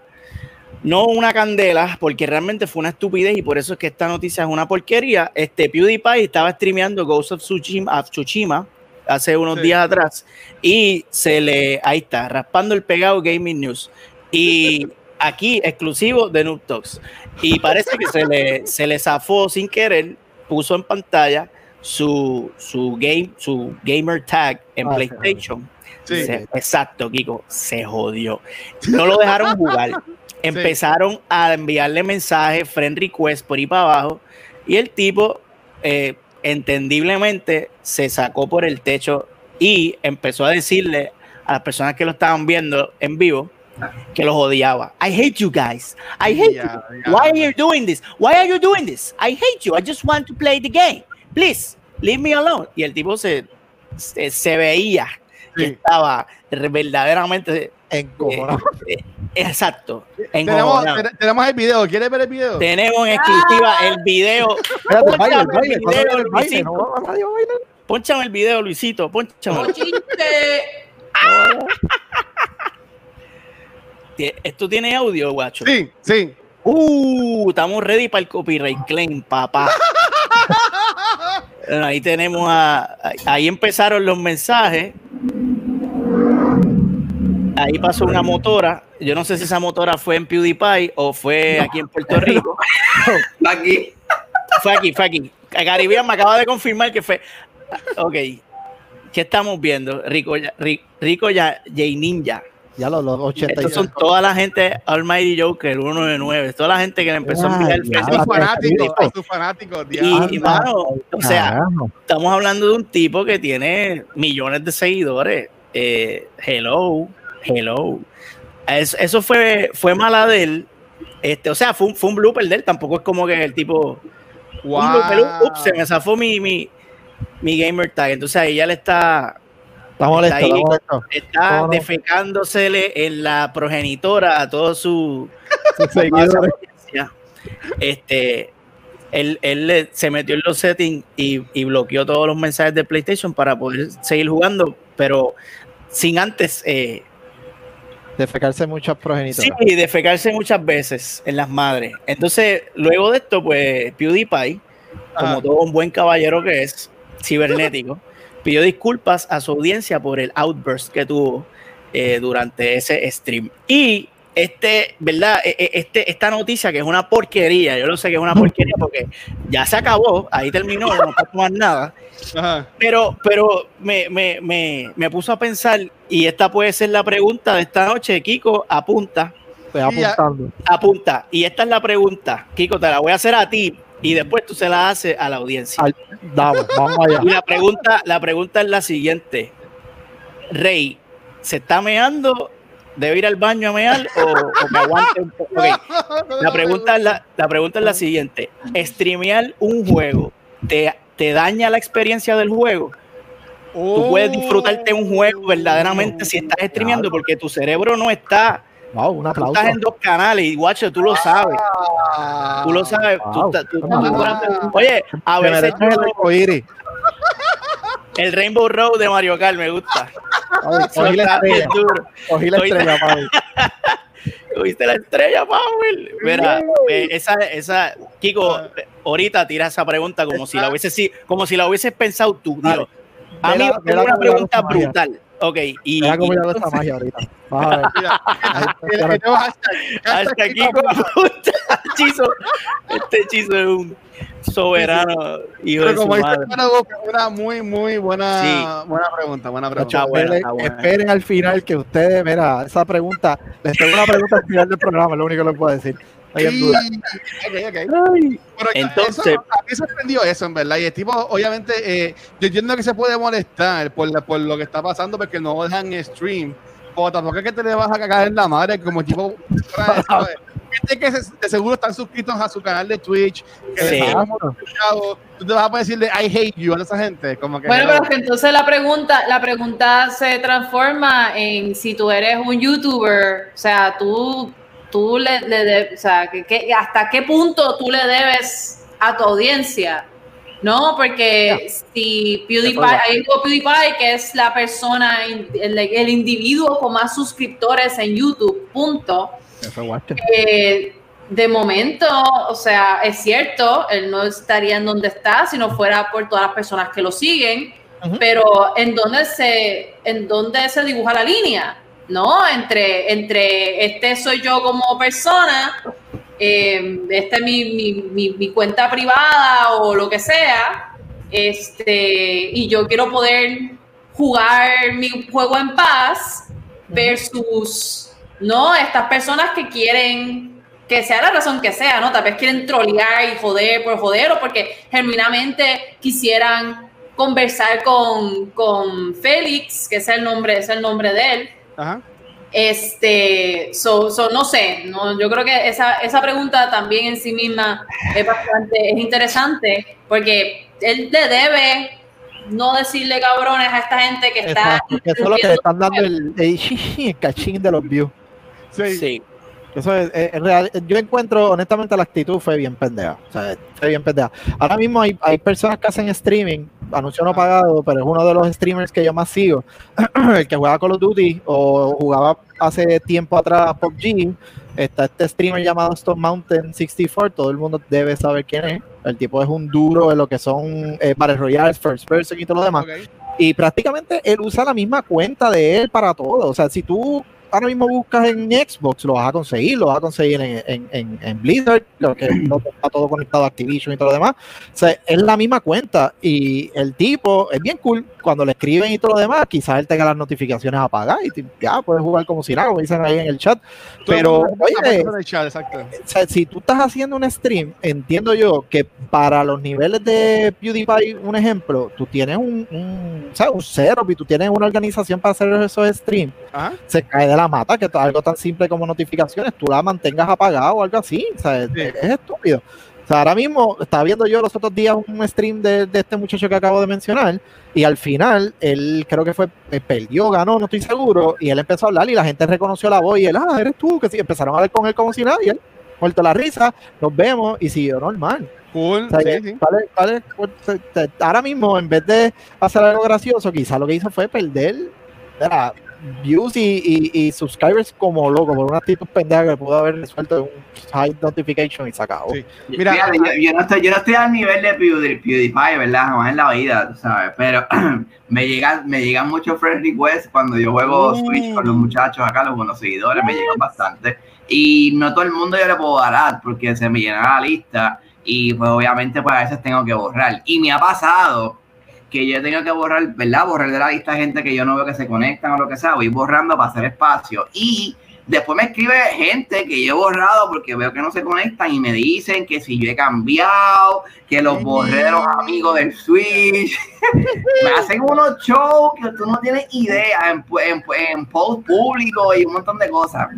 No una candela, porque realmente fue una estupidez y por eso es que esta noticia es una porquería. Este PewDiePie estaba streameando Ghost of Tsushima, of Tsushima hace unos Sí. días atrás y se le, ahí está, raspando el pegado Gaming News. Y aquí, exclusivo de Noob Talks. Y parece que se le, se le zafó sin querer, puso en pantalla su, su, game, su gamer tag en Ah, PlayStation. sí. Se- exacto, Kiko, se jodió. No lo dejaron jugar. Empezaron a enviarle mensajes, friend request por ahí para abajo. Y el tipo, eh, entendiblemente, se sacó por el techo y empezó a decirle a las personas que lo estaban viendo en vivo que los odiaba. I hate you guys. I hate Ya, you. ya. Why are you doing this? Why are you doing this? I hate you. I just want to play the game. Please, leave me alone. Y el tipo se, se, se veía que Sí. estaba verdaderamente Encojonado. eh, exacto. Tenemos, encojonado. te- tenemos el video. ¿Quieres ver el video? Tenemos en exclusiva el video. Espérate, el baile, el baile. ¿cuándo video, el baile? Luisito. No a. Ponchame el video, Luisito. Ponchame. Chiste. ¿Esto tiene audio, guacho? Sí, sí. Uh, estamos ready para el copyright claim, papá. Bueno, ahí tenemos a. Ahí empezaron los mensajes. Ahí pasó una motora. Yo no sé si esa motora fue en PewDiePie o fue aquí en Puerto Rico. Aquí. Fue aquí, fue aquí. Caribbean me acaba de confirmar que fue. Ok. ¿Qué estamos viendo? Rico, ya- Ri- Rico ya, J Ninja. Ya los, los 86. Estos son toda la gente Almighty Joker, uno de nueve. Toda la gente que le empezó a enviar el a sus fanáticos. Y, diablo. y, mano, o sea, Carajo. estamos hablando de un tipo que tiene millones de seguidores. Eh, hello, hello. Eso, eso fue, fue mala de él. Este, o sea, fue un, fue un blooper de él. Tampoco es como que el tipo. Un Wow. blooper, ups, se me zafó mi, mi, mi gamer tag. Entonces ahí ya le está, Está molesto, Está ahí. está molesto. está No, no. defecándosele en la progenitora a todos sus Sus seguidores. Este, él, él le- se metió en los settings y, y bloqueó todos los mensajes de PlayStation para poder seguir jugando, pero sin antes eh, Defecarse muchas progenitoras. sí, defecarse muchas veces en las madres. Entonces, luego de esto, pues PewDiePie, como todo un buen caballero que es, cibernético, pidió disculpas a su audiencia por el outburst que tuvo eh, durante ese stream. Y este, ¿verdad? E- e- Este, esta noticia que es una porquería, yo lo sé que es una porquería porque ya se acabó, ahí terminó, no pasó más nada. Ajá. Pero, pero me, me, me, me puso a pensar, y esta puede ser la pregunta de esta noche, Kiko, apunta, Estoy apuntando. apunta. Y esta es la pregunta, Kiko, te la voy a hacer a ti y después tú se la haces a la audiencia. Al- Vamos, vamos allá. Y la pregunta, la pregunta es la siguiente. Rey, ¿se está meando? ¿Debe ir al baño a mear o, o que aguante un poco? La pregunta, es la, la pregunta es la siguiente. ¿Streamear un juego te, te daña la experiencia del juego? Tú puedes disfrutarte un juego verdaderamente si estás streameando porque tu cerebro no está. Wow, un Tú aplauso. estás en dos canales y guacho, tú lo sabes. Tú lo sabes. tú Wow. tú- tú- oye, a me veces el el Rainbow Road de Mario Kart me gusta. Eso Cogí la estrella. Cogí la Oíste. estrella, papi. ¿Viste la estrella, Powell? Mira, eh, esa, esa, Kiko, eh, ahorita tira esa pregunta como si la hubiese como si la hubieses pensado tú. Amigo, Vela- tengo vela una pregunta brutal. Ok, y, Mira cómo y yo hago esta magia ahorita. Vas a ver. Mira, este- este hasta Kiko Kiko apunta, Chizo, este, este hechizo es un soberano hijo Pero de su como dice madre. Una muy, muy buena, Sí. buena pregunta, buena pregunta. Buena, Esperen- está buena. Esperen al final que ustedes, mira, esa pregunta, les tengo una pregunta al final del programa, es lo único que les puedo decir. Ay, Pero Entonces- eso, a mí sorprendió eso, en verdad. Y el tipo, obviamente, eh, yo entiendo que se puede molestar por, la- por lo que está pasando porque no dejan stream. O tampoco es que te le vas a cagar en la madre como el tipo. Gente que se- de seguro están suscritos a su canal de Twitch. Que Sí. Tú te vas a poder decirle I hate you a esa gente. Como que, Bueno, pero que entonces la pregunta, la pregunta se transforma en si tú eres un youtuber, o sea, tú, tú le, le de- o sea, que, que- hasta qué punto tú le debes a tu audiencia, ¿no? Porque si PewDiePie, acuerdo. hay algo PewDiePie que es la persona, el, el individuo con más suscriptores en YouTube, punto. Eh, de momento, o sea, es cierto, él no estaría en donde está si no fuera por todas las personas que lo siguen, Ujú. pero en dónde se, en dónde se dibuja la línea, ¿no? Entre, entre este soy yo como persona, eh, esta es mi, mi, mi- mi cuenta privada o lo que sea, este, y yo quiero poder jugar mi juego en paz versus, ¿no? Estas personas que quieren, que sea la razón que sea, ¿no? Tal vez quieren trolear y joder por joder o porque genuinamente quisieran conversar con, con Félix, que es el nombre, es el nombre de él. Ajá. Este, so, so, no sé, no, yo creo que esa, esa pregunta también en sí misma es bastante, es interesante, porque él le debe no decirle cabrones a esta gente que está Exacto, eso es lo que le están dando el, el, el cachín de los views. Sí. Sí. Eso es, es- es real. Yo encuentro, honestamente, la actitud fue bien pendeja. O sea, fue bien pendeja. Ahora mismo hay, hay personas que hacen streaming, anuncio no pagado, pero es uno de los streamers que yo más sigo. el que juega Call of Duty o jugaba hace tiempo atrás PUBG. Está este streamer llamado Stone Mountain 64. Todo el mundo debe saber quién es. El tipo es un duro en lo que son eh, Battle Royales, First Person y todo lo demás. Ok. Y prácticamente él usa la misma cuenta de él para todo. O sea, si tú ahora mismo buscas en Xbox, lo vas a conseguir, lo vas a conseguir en, en, en, en Blizzard, lo que no está todo conectado a Activision y todo lo demás. O sea, es la misma cuenta. Y el tipo es bien cool. Cuando le escriben y todo lo demás, quizás él tenga las notificaciones apagadas y ya puedes jugar como si nada, como dicen ahí en el chat. Pero, oye, chat, o sea, si tú estás haciendo un stream, entiendo yo que para los niveles de PewDiePie, un ejemplo, tú tienes un, un, o sea, un setup y tú tienes una organización para hacer esos streams, Ajá. se cae de la mata que algo tan simple como notificaciones, tú la mantengas apagada o algo así, o sea, es, Sí. es estúpido. O sea, ahora mismo estaba viendo yo los otros días un stream de, de este muchacho que acabo de mencionar y al final él creo que fue, eh, perdió, ganó, no estoy seguro, y él empezó a hablar y la gente reconoció la voz y él, ah, eres tú, que sí, empezaron a hablar con él como si nadie, él, muerto la risa, nos vemos y siguió normal. Cool. O sea, sí, que sí. vale- vale, te- te- ahora mismo, en vez de hacer algo gracioso, quizás lo que hizo fue perder views y, y, y subscribers como loco por una actitud pendeja que pudo haber resuelto un high notification y se acabó. Sí. Mira, Fíjate, yo, yo no estoy, yo no estoy al nivel de Pewdie- PewDiePie, ¿verdad? Jamás en la vida, tú ¿sabes? Pero me llegan, me llegan muchos friend requests cuando yo juego Mm. Switch con los muchachos acá, los buenos seguidores, me llegan bastante. Y no todo el mundo yo le puedo dar porque se me llena la lista y pues obviamente pues a veces tengo que borrar. Y me ha pasado que yo he tenido que borrar, ¿verdad? Borrar de la lista gente que yo no veo que se conectan o lo que sea, voy borrando para hacer espacio. Y después me escribe gente que yo he borrado porque veo que no se conectan y me dicen que si yo he cambiado, que los borré de los amigos del Switch. me hacen unos shows que tú no tienes idea en, en, en post público y un montón de cosas.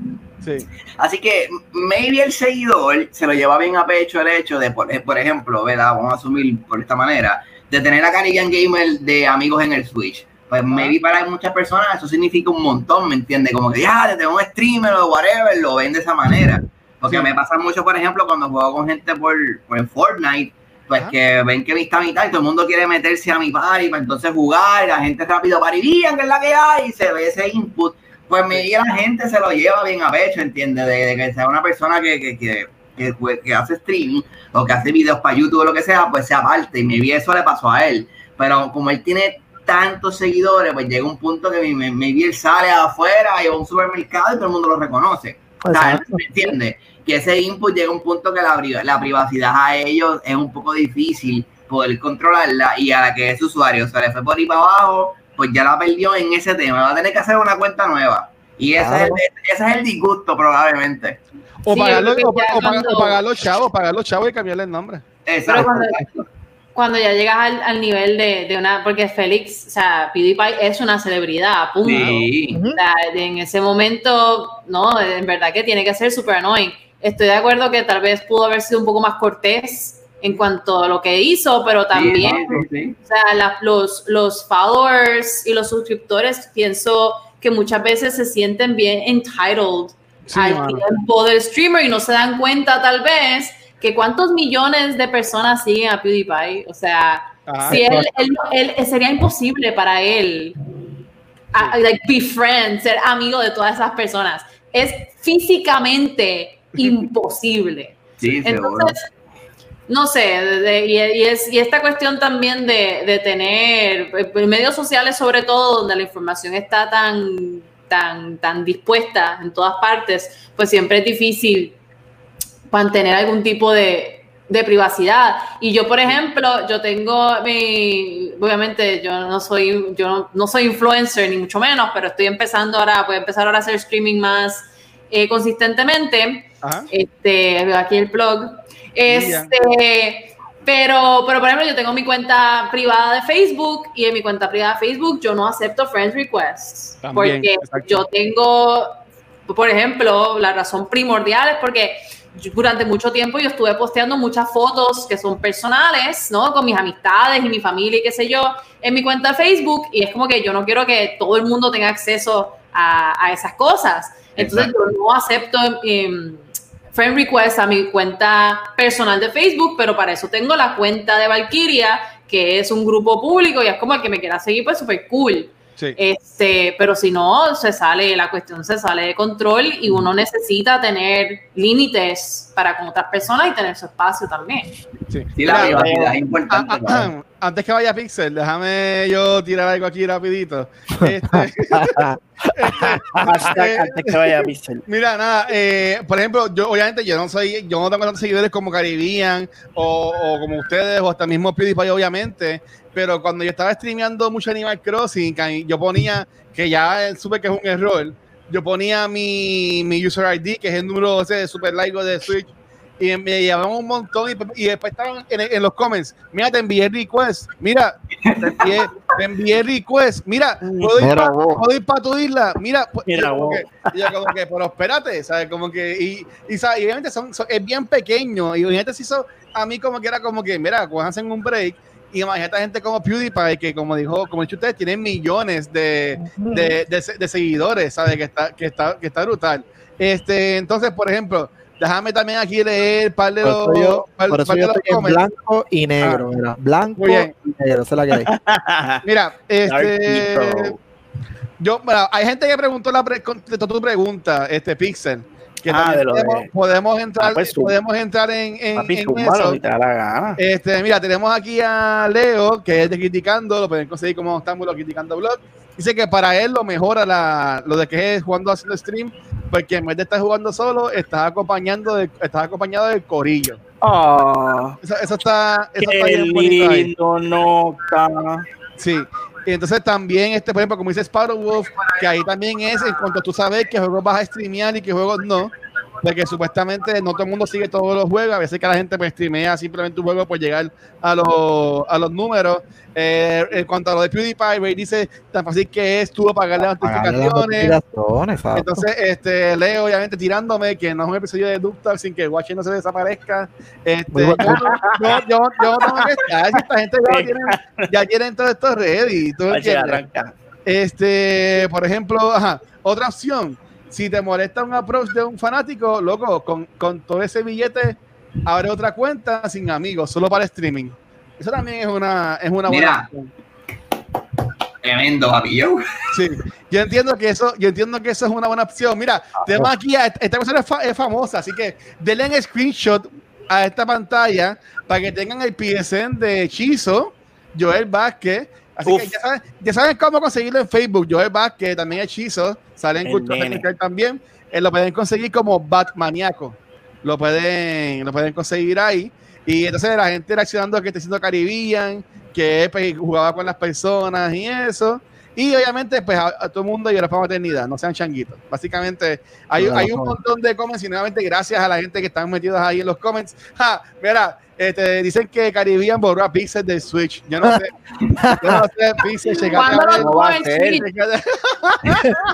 sí. Así que maybe el seguidor se lo lleva bien a pecho el hecho de, por, por ejemplo, ¿verdad? vamos a asumir por esta manera, de tener a Canadian Gamer de amigos en el Switch. Pues maybe para muchas personas eso significa un montón, ¿me entiendes? Como que ya, tengo un streamer o whatever, lo ven de esa manera. Porque Sí. me pasa mucho, por ejemplo, cuando juego con gente por, por Fortnite, pues Ajá. que ven que mi está mitad y todo el mundo quiere meterse a mi party para entonces jugar, y la gente rápido parirían, que es la que hay, y se ve ese input. Pues me la gente se lo lleva bien a pecho, ¿entiendes? De, de que sea una persona que, que, que, que, jue- que hace streaming o que hace videos para YouTube o lo que sea, pues se aparte. Y vi eso le pasó a él. Pero como él tiene tantos seguidores, pues llega un punto que me, él sale afuera y va a un supermercado y todo el mundo lo reconoce. ¿Sabes? ¿Me entiendes? Que ese input llega a un punto que la, la privacidad a ellos es un poco difícil poder controlarla y a la que es usuario se le fue por ahí para abajo, pues ya la perdió en ese tema. Va a tener que hacer una cuenta nueva. Y ese, es, el, ese es el disgusto probablemente. O, pagarlo, o, pagar, los chavos, pagar los chavos y cambiarle el nombre. Exacto. Cuando, ya llegas al, al nivel de, de, una, porque Félix, o sea, PewDiePie es una celebridad, punto. Sí. O sea, en ese momento, no, en verdad que tiene que ser súper annoying. Estoy de acuerdo que tal vez pudo haber sido un poco más cortés en cuanto a lo que hizo, pero también, o sea, los, los followers y los suscriptores pienso que muchas veces se sienten bien entitled al tiempo del streamer y no se dan cuenta tal vez que cuántos millones de personas siguen a PewDiePie, o sea, ah, si él, él, sería imposible para él like, be friend, ser amigo de todas esas personas. Es físicamente imposible. Sí, Entonces, no sé, y, es, y esta cuestión también de, de, tener eh, medios sociales sobre todo, donde la información está tan, tan, tan dispuesta en todas partes, pues siempre es difícil mantener algún tipo de, de privacidad. Y yo, por ejemplo, yo tengo mi, obviamente yo no soy, yo no, soy influencer ni mucho menos, pero estoy empezando ahora, voy a empezar ahora a hacer streaming más eh, consistentemente. Este, aquí el blog. Este, pero, pero, por ejemplo, yo tengo mi cuenta privada de Facebook y en mi cuenta privada de Facebook yo no acepto friend requests. porque yo tengo, por ejemplo, la razón primordial es porque durante mucho tiempo yo estuve posteando muchas fotos que son personales, ¿no? Con mis amistades y mi familia y qué sé yo, en mi cuenta de Facebook y es como que yo no quiero que todo el mundo tenga acceso a, a esas cosas. Entonces yo no acepto... Eh, friend request a mi cuenta personal de Facebook, pero para eso tengo la cuenta de Valkyria, que es un grupo público y es como el que me quiera seguir, pues súper cool. Este, pero si no, se sale, la cuestión se sale de control y uno necesita tener límites para con otras personas y tener su espacio también. Sí, la privacidad es importante. Ah, ah, ah, antes que vaya Pixel, déjame yo tirar algo aquí rapidito. Este, eh, antes que vaya Pixel. Mira, nada, eh, por ejemplo, yo obviamente yo no soy, yo no tengo tantos seguidores como Caribbean o, o como ustedes o hasta mismo PewDiePie, obviamente, pero cuando yo estaba streameando mucho Animal Crossing, yo ponía, que ya supe que es un error, yo ponía mi, mi user ID, que es el número ese de super largo de Switch, y me llevaban un montón y, después estaban en, los comments, mira, te envié request, mira, te envié, request, mira, puedo ir para tu isla, mira, pues, mira como que, como que, pero espérate, ¿sabes? Como que, y, y, obviamente son, es bien pequeño, y obviamente se hizo a mí como que era como que, mira, hacen un break, y imagínate a gente como PewDiePie, que como dijo, como dicho ustedes, tienen millones de, de, de, seguidores, ¿sabes? Que está, que está, que está brutal. Este, entonces, por ejemplo, déjame también aquí leer par de los. Yo, blanco y negro, ah, mira. Blanco y negro, esa es la que hay. mira, este. Yo, bueno, hay gente que preguntó la pre, tu pregunta, este Pixel que ah, podemos, entrar, ah, pues, podemos entrar en, en, eso. Este, mira, tenemos aquí a Leo, que es de Criticando, lo pueden conseguir como estamos lo Criticando Blog. Dice que para él lo mejora la, lo de que es jugando haciendo stream, porque en vez de estar jugando solo, está acompañando de, está acompañado del corillo. Oh, eso, eso, está, eso está bien lindo, no, Sí, y entonces también, este, por ejemplo, como dice Sparrow Wolf, que ahí también es en cuanto tú sabes qué juegos vas a streamear y qué juegos no, porque supuestamente no todo el mundo sigue todos los juegos, a veces que la gente pues streamea simplemente un juego por llegar a los, a los números. Eh, en cuanto a lo de PewDiePie, Ray dice tan fácil que es tú pagarle las notificaciones. Entonces, este, Leo, obviamente, tirándome que no es un episodio de Ductal sin que Watch no se desaparezca. Este, yo, yo, yo, yo, no que estar, esta gente ya tiene, ya tienen todos estos ready. Todo este, por ejemplo, ajá, otra opción. Si te molesta un approach de un fanático, loco, con, con todo ese billete, abre otra cuenta sin amigos, solo para streaming. Eso también es una, es una buena Tremendo, papillo. Sí, yo entiendo que eso, yo entiendo que eso es una buena opción. Mira, tenemos aquí esta persona es, famosa, así que denle en screenshot a esta pantalla para que tengan el PSN de Hechizo, Joel Vázquez. Así que ya saben, ya saben cómo conseguirlo en Facebook. Joel Vázquez, también Hechizo, sale en Cultura también. eh, lo pueden conseguir como Batmaniaco. Lo pueden, lo pueden conseguir ahí. Y entonces la gente reaccionando que está haciendo Caribbean, que pues, jugaba con las personas y eso. Y obviamente, pues a, a todo el mundo y a la maternidad, no sean changuitos. Básicamente, hay, hay un montón de comments y nuevamente gracias a la gente que están metidos ahí en los comments. Ja, mira, este, dicen que Caribbean borró a Pixel del Switch. Yo no sé. Yo no sé, Pixel, checate ¿Cuándo a ver. Checate-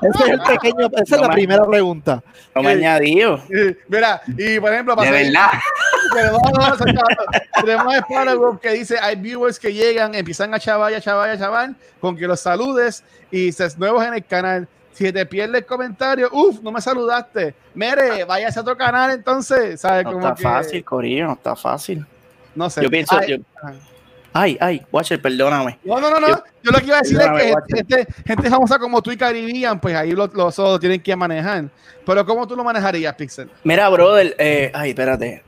Ese es el pequeño, esa es No la me- primera pregunta. No me añadido. Mira, y por ejemplo, De pasó- verdad. Pero no, no, no, no, tenemos a Sparrow que dice hay viewers que llegan, empiezan a chaval, a chaval, a chaval, con que los saludes y dices nuevos en el canal. Si te pierde el comentario, uff, no me saludaste. Mere, váyase a otro canal entonces, ¿sabes? No Como está que- fácil, Corillo, no está fácil. No sé. Yo pienso, Ay, yo- ay, ay, Watcher, perdóname. no, no, no, no. yo- Yo, lo que iba a decir es que gente, gente famosa como tú y Caribbean, pues ahí los lo, lo tienen que manejar. Pero ¿cómo tú lo manejarías, Pixel? Mira, brother, eh, ay, espérate.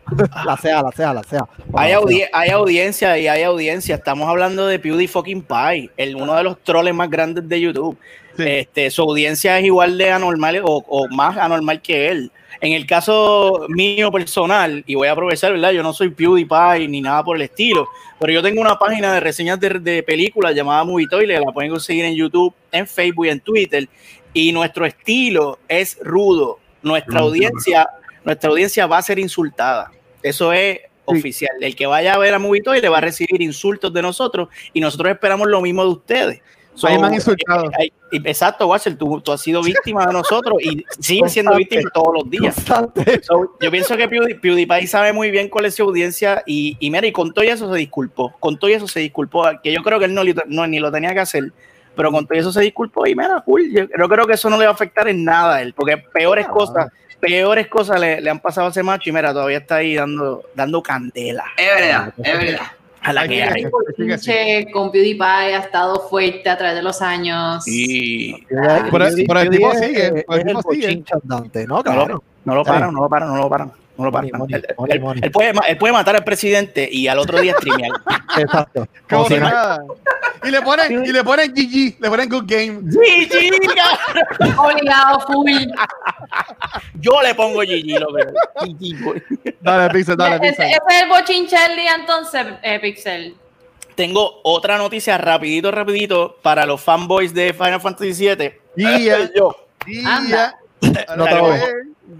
La sea, la sea, la sea. Hay, sea. audi- hay audiencia y hay audiencia. Estamos hablando de PewDiePie, el, uno de los troles más grandes de YouTube. Sí. Este, su audiencia es igual de anormal o, o más anormal que él. En el caso mío personal, y voy a aprovechar, ¿verdad? Yo no soy PewDiePie ni nada por el estilo, pero yo tengo una página de reseñas de, de películas llamada Movie Toilet, la pueden conseguir en YouTube, en Facebook y en Twitter. Y nuestro estilo es rudo. Nuestra audiencia, nuestra audiencia va a ser insultada. Eso es oficial. El que vaya a ver a Movie Toilet va a recibir insultos de nosotros y nosotros esperamos lo mismo de ustedes. So, Ahí me han insultado. eh, eh, exacto, Watcher, tú, tú has sido víctima de nosotros y sigues siendo víctima todos los días. So, yo pienso que Pewdie- PewDiePie sabe muy bien cuál es su audiencia y, y mira, y con todo eso se disculpó. Con todo eso se disculpó, que yo creo que él no, ni lo tenía que hacer, pero con todo eso se disculpó y mira, cool. Yo, yo creo que eso no le va a afectar en nada a él, porque peores cosas, peores cosas le, le han pasado a ese macho y mira, todavía está ahí dando, dando candela Es verdad, es verdad. A la que hay. Pinche con PewDiePie ha estado fuerte a través de los años. Y Ah, Por el- tipo sigue, por el tipo sigue. ¿no? Claro. no lo paran, no lo paran, no lo paran. No lo. Money, money, Él- money, él- money. él puede, ma- él puede matar al presidente y al otro día streamear. Exacto. Como si nada. Y le ponen, y le ponen GG, le ponen Good Game. Chica. Obligado, full. Yo le pongo GG, lo GG, boy. Dale, Pixel, dale, Ese, Pixel. ese es el bochinche del día entonces, eh, Pixel. Tengo otra noticia rapidito, rapidito para los fanboys de Final Fantasy VII. Yeah. Yo. Anda. No te voy.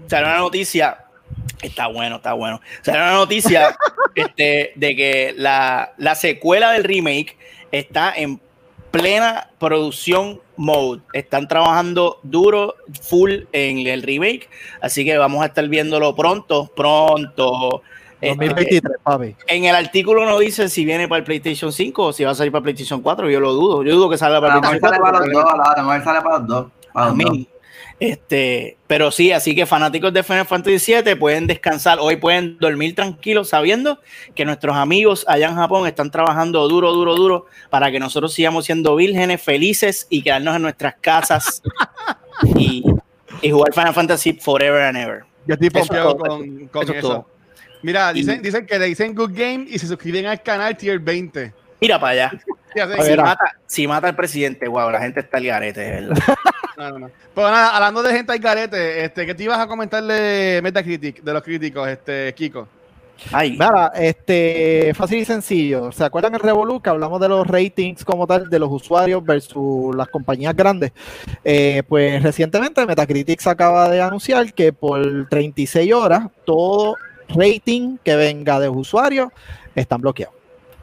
salió una noticia. Está bueno, está bueno. Salió una noticia este, de que la, la secuela del remake está en plena producción mode. Están trabajando duro, full en el remake. Así que vamos a estar viéndolo pronto, pronto. Este, 2023, papi. en el artículo no dice si viene para el PlayStation 5 o si va a salir para el PlayStation 4. Yo lo dudo. Yo dudo que salga A para lo el mejor PlayStation sale 4. para los dos, a lo mejor sale para los dos. Para los dos. Este, pero sí, así que fanáticos de Final Fantasy VII pueden descansar, hoy pueden dormir tranquilos sabiendo que nuestros amigos allá en Japón están trabajando duro, duro, duro para que nosotros sigamos siendo vírgenes, felices y quedarnos en nuestras casas y, y jugar Final Fantasy forever and ever. Yo estoy pompeado con, con eso es eso. todo. Mira, Y- dicen, dicen que le dicen Good Game y se suscriben al canal Tier 20. Mira para allá. Si mata, si mata al presidente, wow, la gente está al garete, verdad. No, no, no. Pero nada, hablando de gente al garete, este, ¿qué te ibas a comentarle Metacritic de los críticos, este, Kiko? Ay, Mira, este, fácil y sencillo. ¿Se acuerdan el Revolu que hablamos de los ratings como tal de los usuarios versus las compañías grandes? Eh, pues recientemente Metacritic se acaba de anunciar que por 36 horas todo rating que venga de usuarios están bloqueados.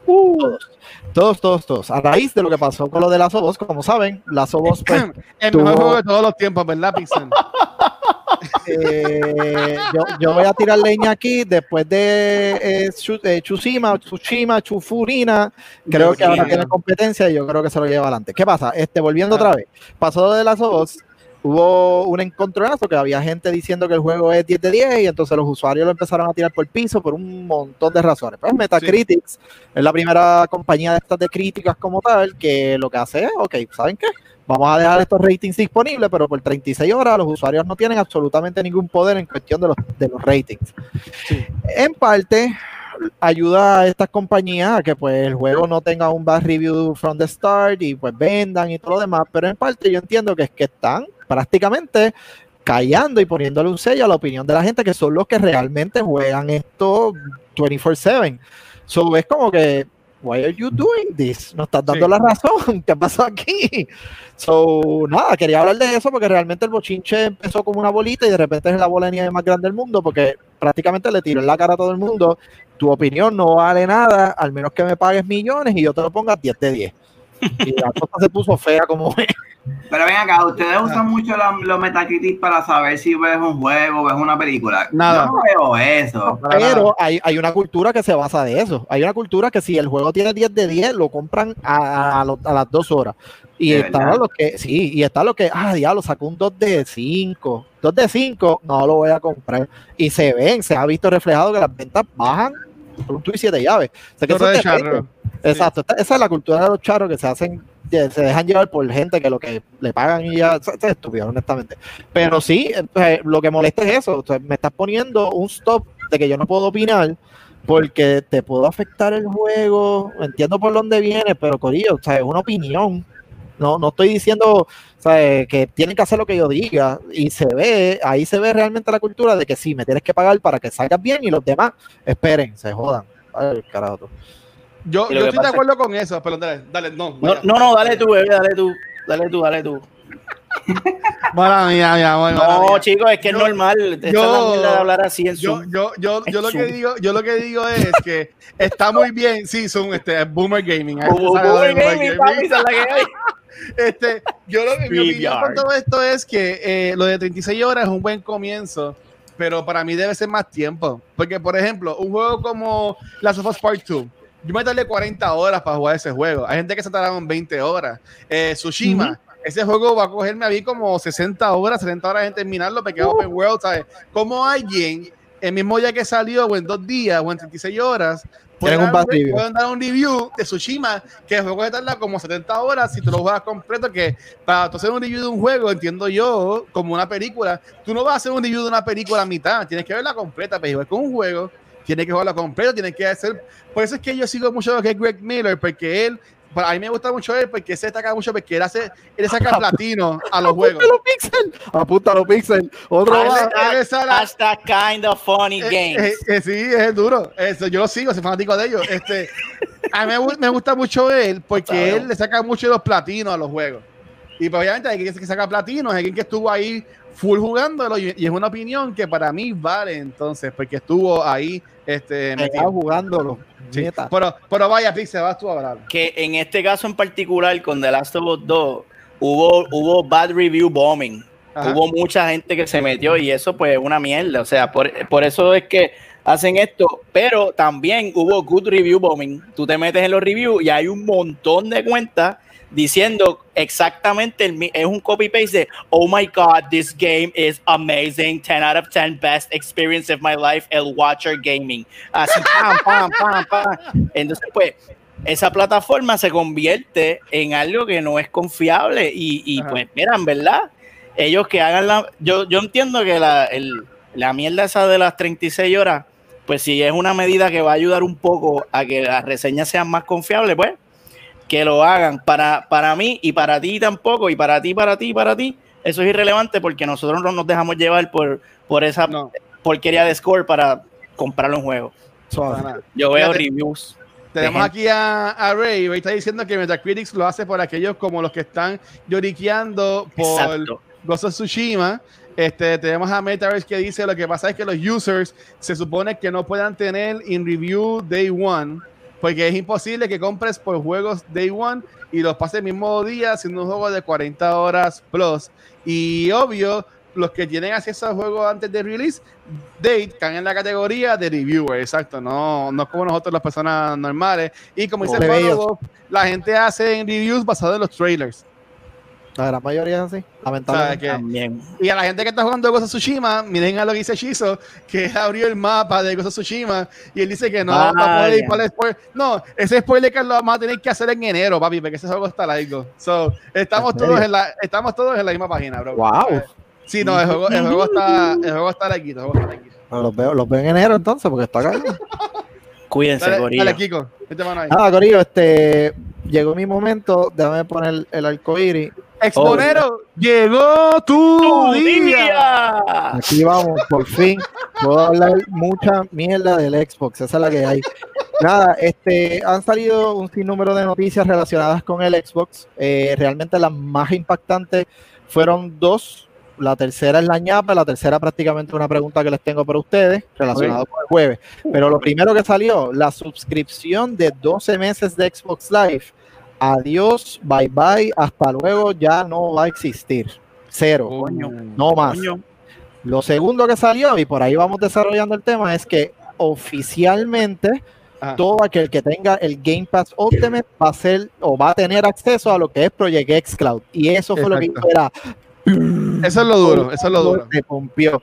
Todos, todos, todos, todos. A raíz de lo que pasó con lo de las Obos, como saben, las Obos pues, El Tuvo- mejor juego de todos los tiempos, ¿verdad, Pixel? Eh, yo, yo voy a tirar leña aquí después de eh, Tsu- eh, Tsushima, Chufurina. Creo que ahora tiene competencia y yo creo que se lo lleva adelante. ¿Qué pasa? Este, volviendo otra vez, pasó lo de las dos. Hubo un encontronazo que había gente diciendo que el juego es 10 de 10 y entonces los usuarios lo empezaron a tirar por el piso por un montón de razones. Pues Metacritic es la primera compañía de estas de críticas como tal que lo que hace es, ok, ¿saben qué? Vamos a dejar estos ratings disponibles, pero por 36 horas los usuarios no tienen absolutamente ningún poder en cuestión de los, de los ratings. En parte, ayuda a estas compañías a que pues el juego no tenga un bad review from the start y pues vendan y todo lo demás, pero en parte yo entiendo que es que están prácticamente callando y poniéndole un sello a la opinión de la gente que son los que realmente juegan esto 24/7. So es como que, why are you doing this? No estás dando Sí. la razón. ¿Qué pasó aquí? So, nada, quería hablar de eso porque realmente el bochinche empezó como una bolita y de repente es la bola de nieve más grande del mundo porque prácticamente le tiró en la cara a todo el mundo. Tu opinión no vale nada, al menos que me pagues millones y yo te lo ponga 10 de 10. Y la cosa se puso fea como. Pero ven acá, ¿ustedes usan mucho la- los Metacritic para saber si ves un juego o ves una película? Nada. Yo no veo eso. Pero hay, hay una cultura que se basa de eso. Hay una cultura que si el juego tiene 10 de 10, lo compran a, a lo- a las dos horas. Y ¿De están verdad? los que, sí, y está lo que, ah, diablo, sacó un 2 de 5. 2 de 5, no lo voy a comprar. Y se ven, se ha visto reflejado que las ventas bajan tuit y siete llaves. O sea, que eso de charro. Exacto, esta- esa es la cultura de los charros que se hacen, que se dejan llevar por gente que lo que le pagan y ya, es estúpido, honestamente. Pero sí, eh, lo que molesta es eso, o sea, me estás poniendo un stop de que yo no puedo opinar porque te puedo afectar el juego, entiendo por dónde viene, pero Corillo, o sea, es una opinión. No, no estoy diciendo que tienen que hacer lo que yo diga y se ve, ahí se ve realmente la cultura de que sí, me tienes que pagar para que salgas bien y los demás esperen, se jodan. Ay, carajo. Yo, yo estoy de acuerdo con eso, pero dale, dale, no. No, no, dale tú, bebé, dale tú. Dale tú, dale tú. Mala mía, mi amor, No, chicos, es que Yo- es normal. Yo- mierda de hablar así en Yo, Zoom. yo, yo, yo lo que Zoom. digo, yo lo que digo es que está muy bien, sí, son este es Boomer Gaming. lo de Boomer Gaming, papi, la que hay. Este, yo lo que mi opinión con todo esto es que eh, lo de 36 horas es un buen comienzo, pero para mí debe ser más tiempo. Porque, por ejemplo, un juego como Last of Us Part 2, yo me tardé 40 horas para jugar ese juego. Hay gente que se tardaron 20 horas. Eh, Tsushima, ese juego va a cogerme a mí como 60 horas, 70 horas en terminarlo, porque es open world, ¿sabes? Como alguien, el mismo día que salió, o en dos días, o en 36 horas, pueden dar, pueden dar un review de Tsushima, que el juego se tarda como 70 horas si tú lo juegas completo, que para tú hacer un review de un juego, entiendo yo, como una película, tú no vas a hacer un review de una película a mitad, tienes que verla completa, pero igual con un juego, tienes que jugarla completa, tienes que hacer, por eso es que yo sigo mucho lo que es Greg Miller, porque él, a mí me gusta mucho él, porque se destaca mucho, porque él hace, él saca platino a los juegos. Apúntalo, Pixel. Apúntalo, Pixel. Otro Él- más. él es a la- Hashtag kind of funny Eh, games. eh, eh, sí, es el duro. Eso, yo lo sigo, soy fanático de ellos. Este, a mí me, gu- me gusta mucho él porque él le saca mucho de los platinos a los juegos. Y pues, obviamente hay que saca platinos, hay alguien que estuvo ahí full jugándolo y, y es una opinión que para mí vale entonces, porque estuvo ahí este, Estaba metido. jugándolo. Sí. Pero, pero vaya, Pixel, vas tú a hablar. que en este caso en particular con The Last of Us 2 hubo, hubo bad review bombing. Ajá. Hubo mucha gente que se metió y eso pues es una mierda. O sea, por, por eso es que hacen esto. Pero también hubo good review bombing. Tú te metes en los reviews y hay un montón de cuentas diciendo exactamente, el, es un copy-paste de, oh my god, this game is amazing, 10 out of 10, best experience of my life, El Watcher Gaming. Así, pam, pam, pam, pam. Entonces, pues, esa plataforma se convierte en algo que no es confiable y, y pues, mira, en verdad, ellos que hagan la... Yo, yo entiendo que la, el- la mierda esa de las 36 horas, pues si es una medida que va a ayudar un poco a que las reseñas sean más confiables, pues que lo hagan para, para mí y para ti tampoco, y para ti, para ti, para ti. Eso es irrelevante porque nosotros no nos dejamos llevar por, por esa No, porquería de score para comprar un juego. Yo veo Fíjate. reviews. Tenemos aquí a, a Ray. Ray está diciendo que Metacritic lo hace por aquellos como los que están lloriqueando por Exacto. Ghost of Tsushima. Este, tenemos a Metaverse que dice lo que pasa es que los users se supone que no puedan tener in review day one porque es imposible que compres por juegos day one y los pases el mismo día siendo un juego de 40 horas plus. Y obvio los que tienen acceso al juego antes de release date caen en la categoría de reviewer, exacto, no, no como nosotros las personas normales. Y como dice plebeyos. Pablo, la gente hace reviews basados en los trailers La gran mayoría es así. O sea, Lamentablemente. que- También. y a la gente que está jugando Ghost of Tsushima, miren a lo que dice Shizo, que él abrió el mapa de Ghost of Tsushima y él dice que no va a poder ir para el spoiler. No, ese spoiler que lo vamos a tener que hacer en enero, papi, porque ese juego está largo. So, estamos ¿En todos en la, estamos todos en la misma página, bro. Wow. Sí, no, el juego, el juego está, el juego está larguito, el juego está larguito. Los veo, los veo en enero entonces, porque está acá. Cuídense, Dale, Corillo. dale, Kiko, mano ahí. Nada, Corillo, este, llegó mi momento, déjame poner el arcoíris. Exponero, llegó tu, ¡Tu día. día! Aquí vamos, por fin. Puedo hablar mucha mierda del Xbox, esa es la que hay. Nada, este, han salido un sinnúmero de noticias relacionadas con el Xbox. Eh, realmente las más impactantes fueron dos. La tercera es la ñapa, la tercera prácticamente una pregunta que les tengo para ustedes relacionado con el jueves. Pero lo primero que salió, la suscripción de 12 meses de Xbox Live. Adiós, bye bye, hasta luego, ya no va a existir. Cero, Coño. no más. Coño. Lo segundo que salió, y por ahí vamos desarrollando el tema, es que oficialmente Ajá. todo aquel que tenga el Game Pass Ultimate va a ser o va a tener acceso a lo que es Project X Cloud. Y eso fue lo que hizo era Eso es lo duro, eso es lo duro. se pompió.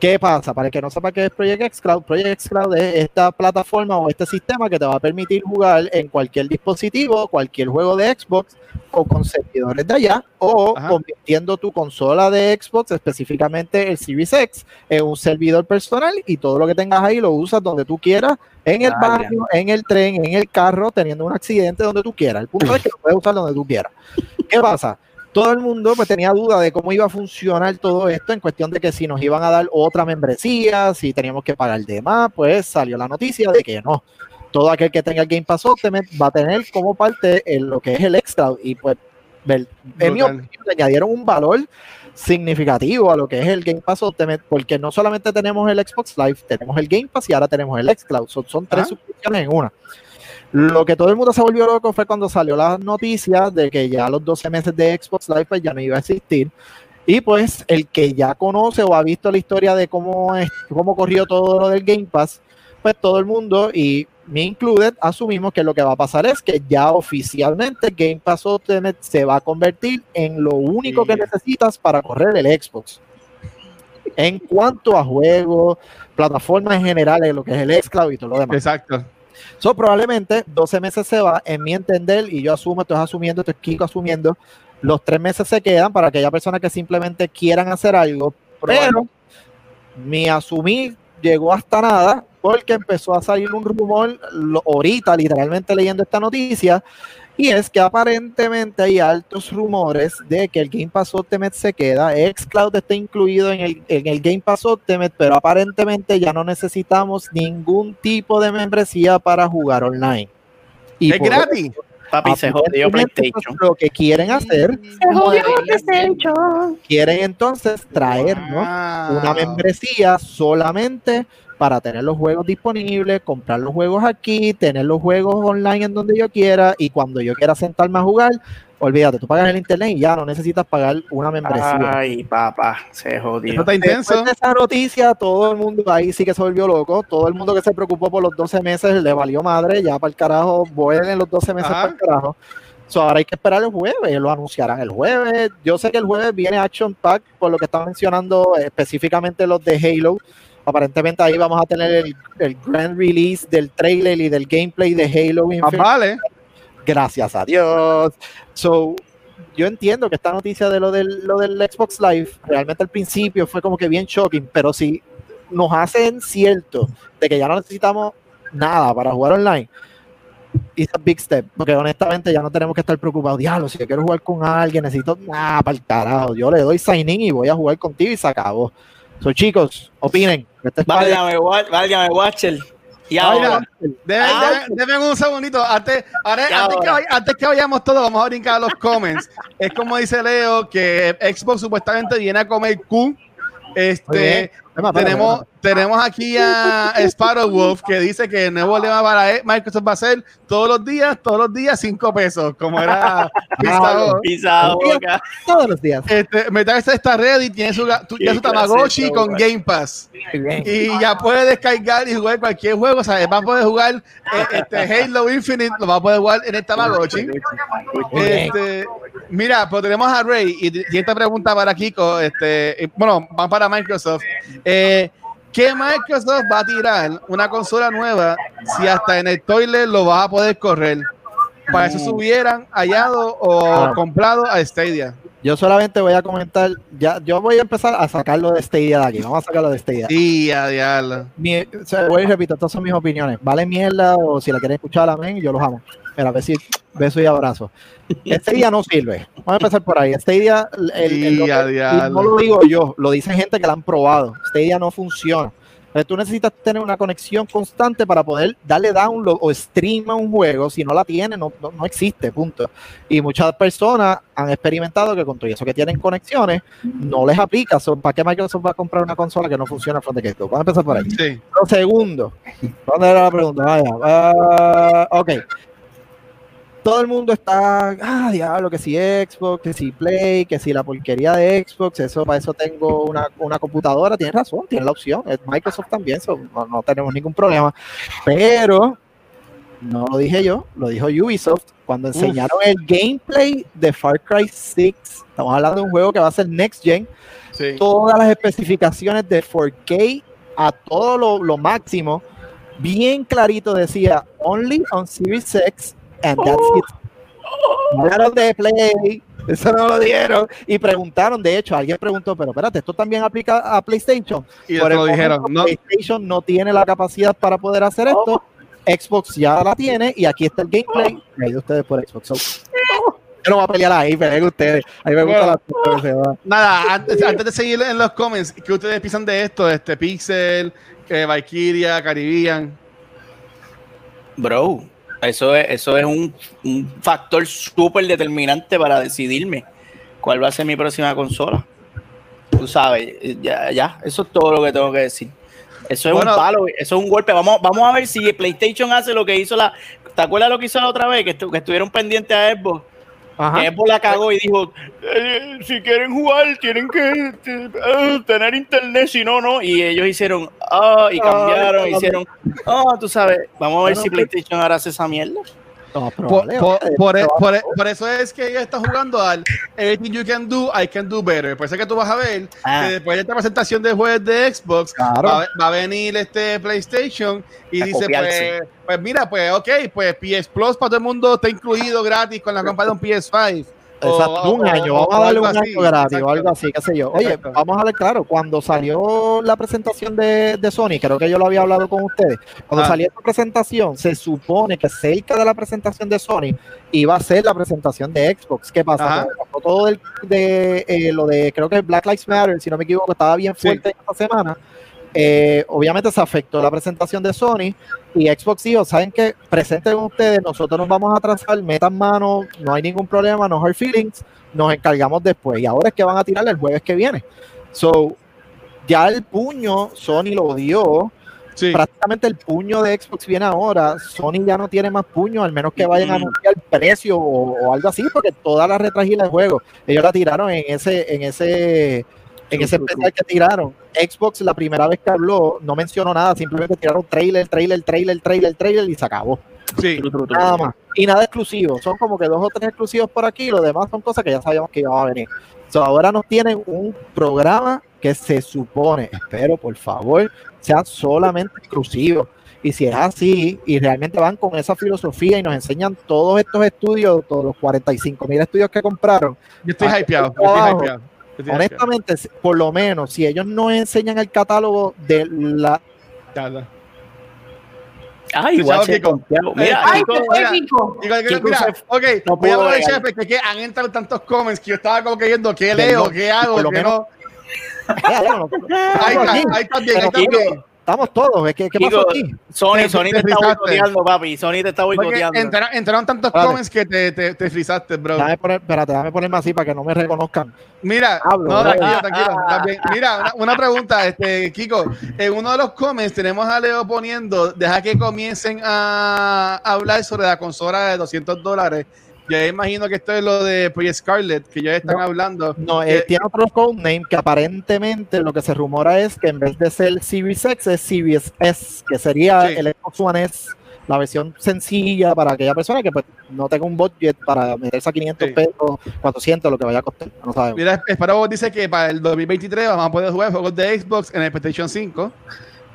¿Qué pasa? Para el que no sepa qué es Project X Cloud, Project X Cloud es esta plataforma o este sistema que te va a permitir jugar en cualquier dispositivo, cualquier juego de Xbox o con servidores de allá o Ajá. convirtiendo tu consola de Xbox, específicamente el Series X, en un servidor personal y todo lo que tengas ahí lo usas donde tú quieras, en el Vaya. barrio, en el tren, en el carro, teniendo un accidente donde tú quieras. El punto es que lo puedes usar donde tú quieras. ¿Qué pasa? Todo el mundo pues tenía duda de cómo iba a funcionar todo esto en cuestión de que si nos iban a dar otra membresía, si teníamos que pagar de más, pues salió la noticia de que no. Todo aquel que tenga el Game Pass Ultimate va a tener como parte en lo que es el extra y pues en mi opinión le añadieron un valor significativo a lo que es el Game Pass Ultimate porque no solamente tenemos el Xbox Live, tenemos el Game Pass y ahora tenemos el xCloud, son, son tres Ah. suscripciones en una. Lo que todo el mundo se volvió loco fue cuando salió la noticia de que ya los 12 meses de Xbox Live pues, ya no iba a existir. Y pues el que ya conoce o ha visto la historia de cómo, es, cómo corrió todo lo del Game Pass, pues todo el mundo, y me included, asumimos que lo que va a pasar es que ya oficialmente Game Pass Ultimate se va a convertir en lo único que necesitas para correr el Xbox. En cuanto a juegos, plataformas en general, en lo que es el xCloud y todo lo demás. Exacto. So, probablemente 12 meses se va, en mi entender, y yo asumo, esto es asumiendo, esto es Kiko asumiendo, los tres meses se quedan para aquellas personas que simplemente quieran hacer algo, pero mi asumir llegó hasta nada porque empezó a salir un rumor lo- ahorita, literalmente leyendo esta noticia, y es que aparentemente hay altos rumores de que el Game Pass Ultimate se queda, xCloud está incluido en el, en el Game Pass Ultimate, pero aparentemente ya no necesitamos ningún tipo de membresía para jugar online. Y Es gratis. Papi, se jodió PlayStation. Lo que quieren hacer, quieren entonces traernos una Wow. membresía solamente para tener los juegos disponibles, comprar los juegos aquí, tener los juegos online en donde yo quiera y cuando yo quiera sentarme a jugar, olvídate, tú pagas el internet y ya no necesitas pagar una membresía. Ay, papá, se Eso jodió. está intenso. Después de esa noticia, todo el mundo ahí sí que se volvió loco. Todo el mundo que se preocupó por los 12 meses le valió madre. Ya para el carajo, vuelven los 12 meses Ajá. para el carajo. So, ahora hay que esperar el jueves. Lo anunciarán el jueves. Yo sé que el jueves viene Action Pack, por lo que están mencionando eh, específicamente los de Halo. Aparentemente ahí vamos a tener el, el grand release del trailer y del gameplay de Halo Más Infinite vale. gracias a Dios. So, yo entiendo que esta noticia de lo del, lo del Xbox Live, realmente al principio fue como que bien shocking, pero si nos hacen cierto de que ya no necesitamos nada para jugar online, it's a big step, porque honestamente ya no tenemos que estar preocupados, diablo, si yo quiero jugar con alguien, necesito nada para el carajo, yo le doy sign in y voy a jugar contigo y se acabó. So, chicos, opinen. Este es Válgame, válgame, Watcher. Y ahora, Deben, Ah. deben- deben un segundito. Antes, ahora- antes, que, antes que vayamos todos, vamos a brincar a los comments. es como dice Leo, que Xbox supuestamente viene a comer Q. Este, Tenemos, tenemos aquí a Sparrow Wolf que dice que el nuevo lema para Microsoft va a ser todos los días, todos los días, cinco pesos, como era pisado boca. todos los días. Este, meterse esta red y tiene su, tu- tiene su Tamagotchi con. Game Pass. Bien. Y ya puede descargar y jugar cualquier juego. O sea, va a poder jugar eh, este Halo Infinite, lo va a poder jugar en el Tamagotchi. Este, mira, pues tenemos a Ray y, y esta pregunta para Kiko. Este, bueno, van para Microsoft. Eh, ¿Qué Microsoft va a tirar una consola nueva si hasta en el toilet lo vas a poder correr? Para eso se hubieran hallado o Ah. comprado a Stadia. Yo solamente voy a comentar, ya, yo voy a empezar a sacarlo de Stadia de aquí. Vamos a sacarlo de Stadia. Y a diablo. Mi, o sea, voy y repito, estas son mis opiniones. Vale mierda o si la quieren escuchar, amén, yo los amo. Mira, beso, beso y abrazo. Stadia no sirve. Vamos a empezar por ahí. Stadia, el, el- el- a diablo. no lo digo yo, lo dicen gente que la han probado. Stadia no funciona. Entonces, tú necesitas tener una conexión constante para poder darle download o stream a un juego. Si no la tienes, no, no, no existe, punto. Y muchas personas han experimentado que con todo eso que tienen conexiones, no les aplica. So, ¿Para qué Microsoft va a comprar una consola que no funciona frente a esto? Vamos a empezar por ahí. Sí. Lo segundo, ¿dónde era la pregunta? Vaya, ah, ok. Todo el mundo está, ah, diablo, que si Xbox, que si Play, que si la porquería de Xbox, eso para eso tengo una, una computadora, tienes razón, tienes la opción, es Microsoft también, so, no, no tenemos ningún problema. Pero, no lo dije yo, lo dijo Ubisoft cuando enseñaron el gameplay de Far Cry 6. Estamos hablando de un juego que va a ser Next Gen, Sí. todas las especificaciones de 4K a todo lo, lo máximo, bien clarito decía only on Series X and that's it. De Play, eso no lo dieron. Y preguntaron, de hecho, alguien preguntó, pero espérate, ¿esto también aplica a PlayStation? Y Por el lo dijeron. momento, No, PlayStation no tiene la capacidad para poder hacer esto. Xbox ya la tiene y aquí está el gameplay. Me ustedes por Xbox. So, yo no voy a pelear ahí, peleen ustedes. A mí me gusta Bueno. la se va. nada, antes, antes de seguir en los comments, ¿qué ustedes piensan de esto? Este Pixel, que Valkyria, Caribbean. Bro, eso es, eso es un, un factor súper determinante para decidirme cuál va a ser mi próxima consola. Tú sabes, ya, ya, eso es todo lo que tengo que decir. Eso es Bueno. un palo, eso es un golpe. Vamos, vamos a ver si PlayStation hace lo que hizo la. ¿Te acuerdas lo que hizo la otra vez? Que, estu- que estuvieron pendientes a Xbox. Ajá. Xbox la cagó y dijo: "Eh, si quieren jugar, tienen que eh, tener internet, si no, no. Y ellos hicieron, ah, y cambiaron, Ay, hicieron, ah, tú sabes, vamos a ver si pues- PlayStation ahora hace esa mierda. No, Por, probable, por- oye, por- pero- por- por eso es que ella está jugando al Everything You Can Do, I Can Do Better. Por eso es que tú vas a ver Ah. que después de esta presentación de juegos de Xbox, Claro. va, a- va a venir este PlayStation y A dice, pues, pues mira, pues ok, pues PS Plus para todo el mundo está incluido gratis con la compra de un PS5. Exacto, O- un año, o- vamos a darle un así, año gratis exacto. o algo así, qué sé yo. Oye, Exacto. vamos a ver claro, cuando salió la presentación de, de Sony, creo que yo lo había hablado con ustedes, cuando Ah. salió esta presentación, se supone que cerca de la presentación de Sony iba a ser la presentación de Xbox. ¿Qué pasa? Todo el, de eh, lo de, creo que Black Lives Matter, si no me equivoco, estaba bien Sí. fuerte esta semana. Eh, obviamente se afectó la presentación de Sony y Xbox dijo, ¿saben qué? Presenten ustedes, nosotros nos vamos a atrasar, metan mano, no hay ningún problema, no hard feelings, nos encargamos después. Y ahora es que van a tirar el jueves que viene. So, ya el puño, Sony lo dio, Sí. prácticamente el puño de Xbox viene ahora, Sony ya no tiene más puño, al menos que vayan a Mm. anunciar precio o, o algo así, porque toda la retragila de juego, ellos la tiraron en ese, en ese, en ese especial que tiraron. Xbox la primera vez que habló no mencionó nada, simplemente tiraron trailer, trailer, trailer, trailer, trailer y se acabó. Sí. Nada más. Y nada exclusivo. Son como que dos o tres exclusivos por aquí. Lo demás son cosas que ya sabíamos que iban a venir. So, ahora nos tienen un programa que se supone, espero por favor, sea solamente exclusivo. Y si es así, y realmente van con esa filosofía y nos enseñan todos estos estudios, todos los 45 mil estudios que compraron, Yo estoy hypeado. Yo estoy hypeado. Honestamente, por lo menos, si ellos no enseñan el catálogo de la ya. Ay, guache. Santiago. Mira, Ay, Kiko, mira. Kiko. Kiko mira, se- ok, no voy a hablar de. Chef, que, que han entrado tantos comments que yo estaba como que viendo qué leo, qué hago, qué no. Ahí está, ahí está bien, ahí está bien. Estamos todos. Es que, ¿Qué pasó Kiko, aquí? Sony, Te- Sony te te está boicoteando, papi. Sony te está boicoteando. entraron, entraron tantos Espérate. comments que te, te, te frizaste, bro. Déjame poner, espérate, déjame ponerme así para que no me reconozcan. Mira, Hablo, no, tranquilo, tranquilo. está bien. Mira, una, una pregunta, este, Kiko. En uno de los comments tenemos a Leo poniendo, deja que comiencen a hablar sobre la consola de 200 dólares. Yo imagino que esto es lo de Project Scarlett, que ya están No. hablando. No, eh, Eh, tiene otro codename que aparentemente lo que se rumora es que en vez de ser Series X es Series S, que sería Sí. el Xbox One S, la versión sencilla para aquella persona que pues, no tenga un budget para meterse a 500 Sí. pesos, 400, lo que vaya a costar. No sabemos. Mira, Sparrow dice que para el 2023 vamos a poder jugar juegos de Xbox en el PlayStation 5.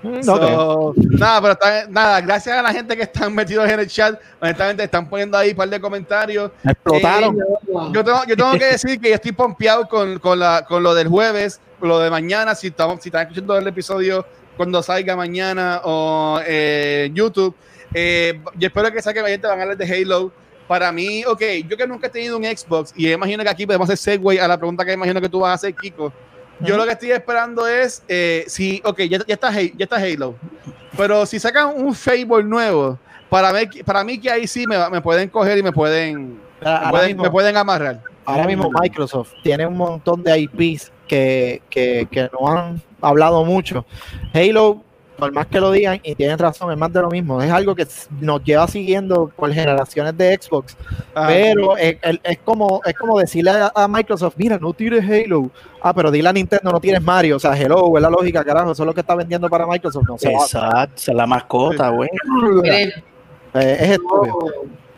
No So, creo. nada, pero está- nada, gracias a la gente que están metidos en el chat, honestamente están poniendo ahí un par de comentarios. Explotaron. Yo tengo, yo tengo que decir que yo estoy pompeado con, con, la, con lo del jueves, con lo de mañana, si, estamos, si están escuchando el episodio cuando salga mañana o eh, YouTube. Eh, yo espero que saquen gente van a hablar de Halo. Para mí, ok, yo que nunca he tenido un Xbox y imagino que aquí podemos hacer segue a la pregunta que imagino que tú vas a hacer, Kiko. Yo lo que estoy esperando es eh, si, ok, ya, ya, está, ya está Halo, pero si sacan un Fable nuevo, para mí, para mí que ahí sí me, me pueden coger y me pueden, me pueden, mismo- me pueden amarrar. Ahora mismo Microsoft tiene un montón de IPs que, que, que no han hablado mucho. Halo, por más que lo digan, y tienen razón, es más de lo mismo. Es algo que nos lleva siguiendo por generaciones de Xbox. Ajá. Pero es, es- es como, es como decirle a, a Microsoft, mira, no tires Halo. Ah, pero dile a Nintendo, no tires Mario. O sea, hello, es la lógica, carajo. Eso es lo que está vendiendo para Microsoft. No. Exacto, es la mascota, güey. Eh, es estúpido.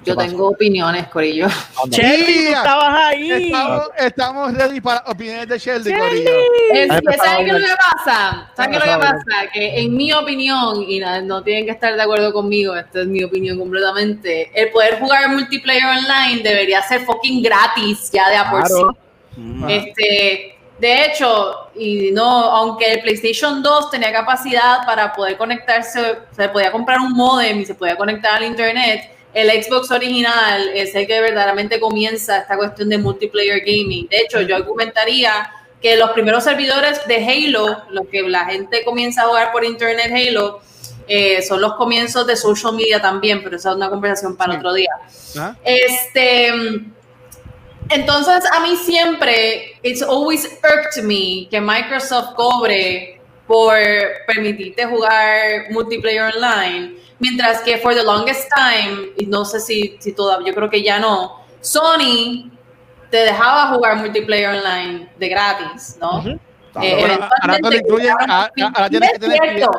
Yo ¿Qué tengo opiniones, Corillo. Mira, estabas ahí. Estamos, estamos ready para opiniones de Sheldon, Corillo. Es empezaba ¿saben qué es lo que pasa? ¿Saben qué es lo que pasa? Que en mi opinión, y no tienen que estar de acuerdo conmigo, esta es mi opinión completamente, el poder jugar multiplayer online debería ser fucking gratis ya de a por sí. Claro. Mm. Este, de hecho, y no, aunque el PlayStation 2 tenía capacidad para poder conectarse, se podía comprar un modem y se podía conectar al internet, el Xbox original es el que verdaderamente comienza esta cuestión de multiplayer gaming. De hecho, yo argumentaría que los primeros servidores de Halo, lo que la gente comienza a jugar por internet Halo, eh, son los comienzos de social media también, pero esa es una conversación para Sí. otro día. Ajá. Este, entonces a mí siempre, it's always irked me que Microsoft cobre por permitirte jugar multiplayer online, mientras que for the longest time, y no sé si, si todavía, yo creo que ya no, Sony te dejaba jugar multiplayer online de gratis, ¿no? Ujú. Eh, Bueno, ahora te lo incluyen, ahora- ahora tienes que es tener cierto,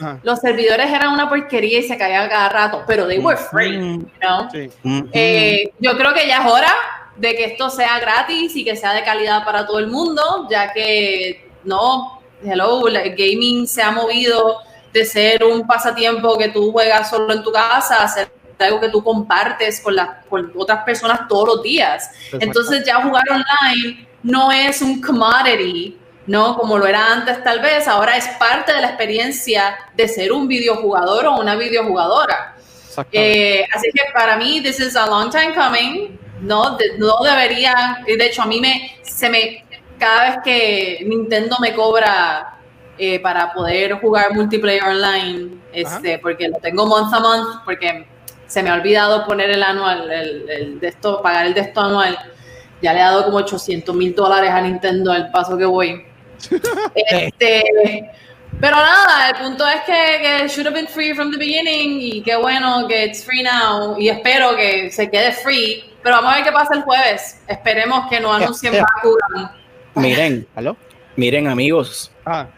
Ajá. los servidores eran una porquería y se caían cada rato, pero they were free, Mm. you know? Sí. Mm. Eh, yo creo que ya es hora de que esto sea gratis y que sea de calidad para todo el mundo, ya que no, hello, el gaming se ha movido de ser un pasatiempo que tú juegas solo en tu casa a ser algo que tú compartes con, las con otras personas todos los días. Entonces ya jugar online no es un commodity, ¿no? Como lo era antes tal vez, ahora es parte de la experiencia de ser un videojugador o una videojugadora. Eh, así que para mí, this is a long time coming. No, de- no debería. y De hecho, a mí me, se me, cada vez que Nintendo me cobra eh, para poder jugar multiplayer online, este, porque lo tengo month a month, porque se me ha olvidado poner el anual, el, el de esto, pagar el de esto anual. Ya le he dado como 800 mil dólares a Nintendo al paso que voy. Este, pero nada, el punto es que, que should have been free from the beginning y qué bueno que it's free now y espero que se quede free. Pero vamos a ver qué pasa el jueves. Esperemos que no anuncien Yeah, yeah. Bakugan. Miren, ¿Aló? miren amigos, Ah,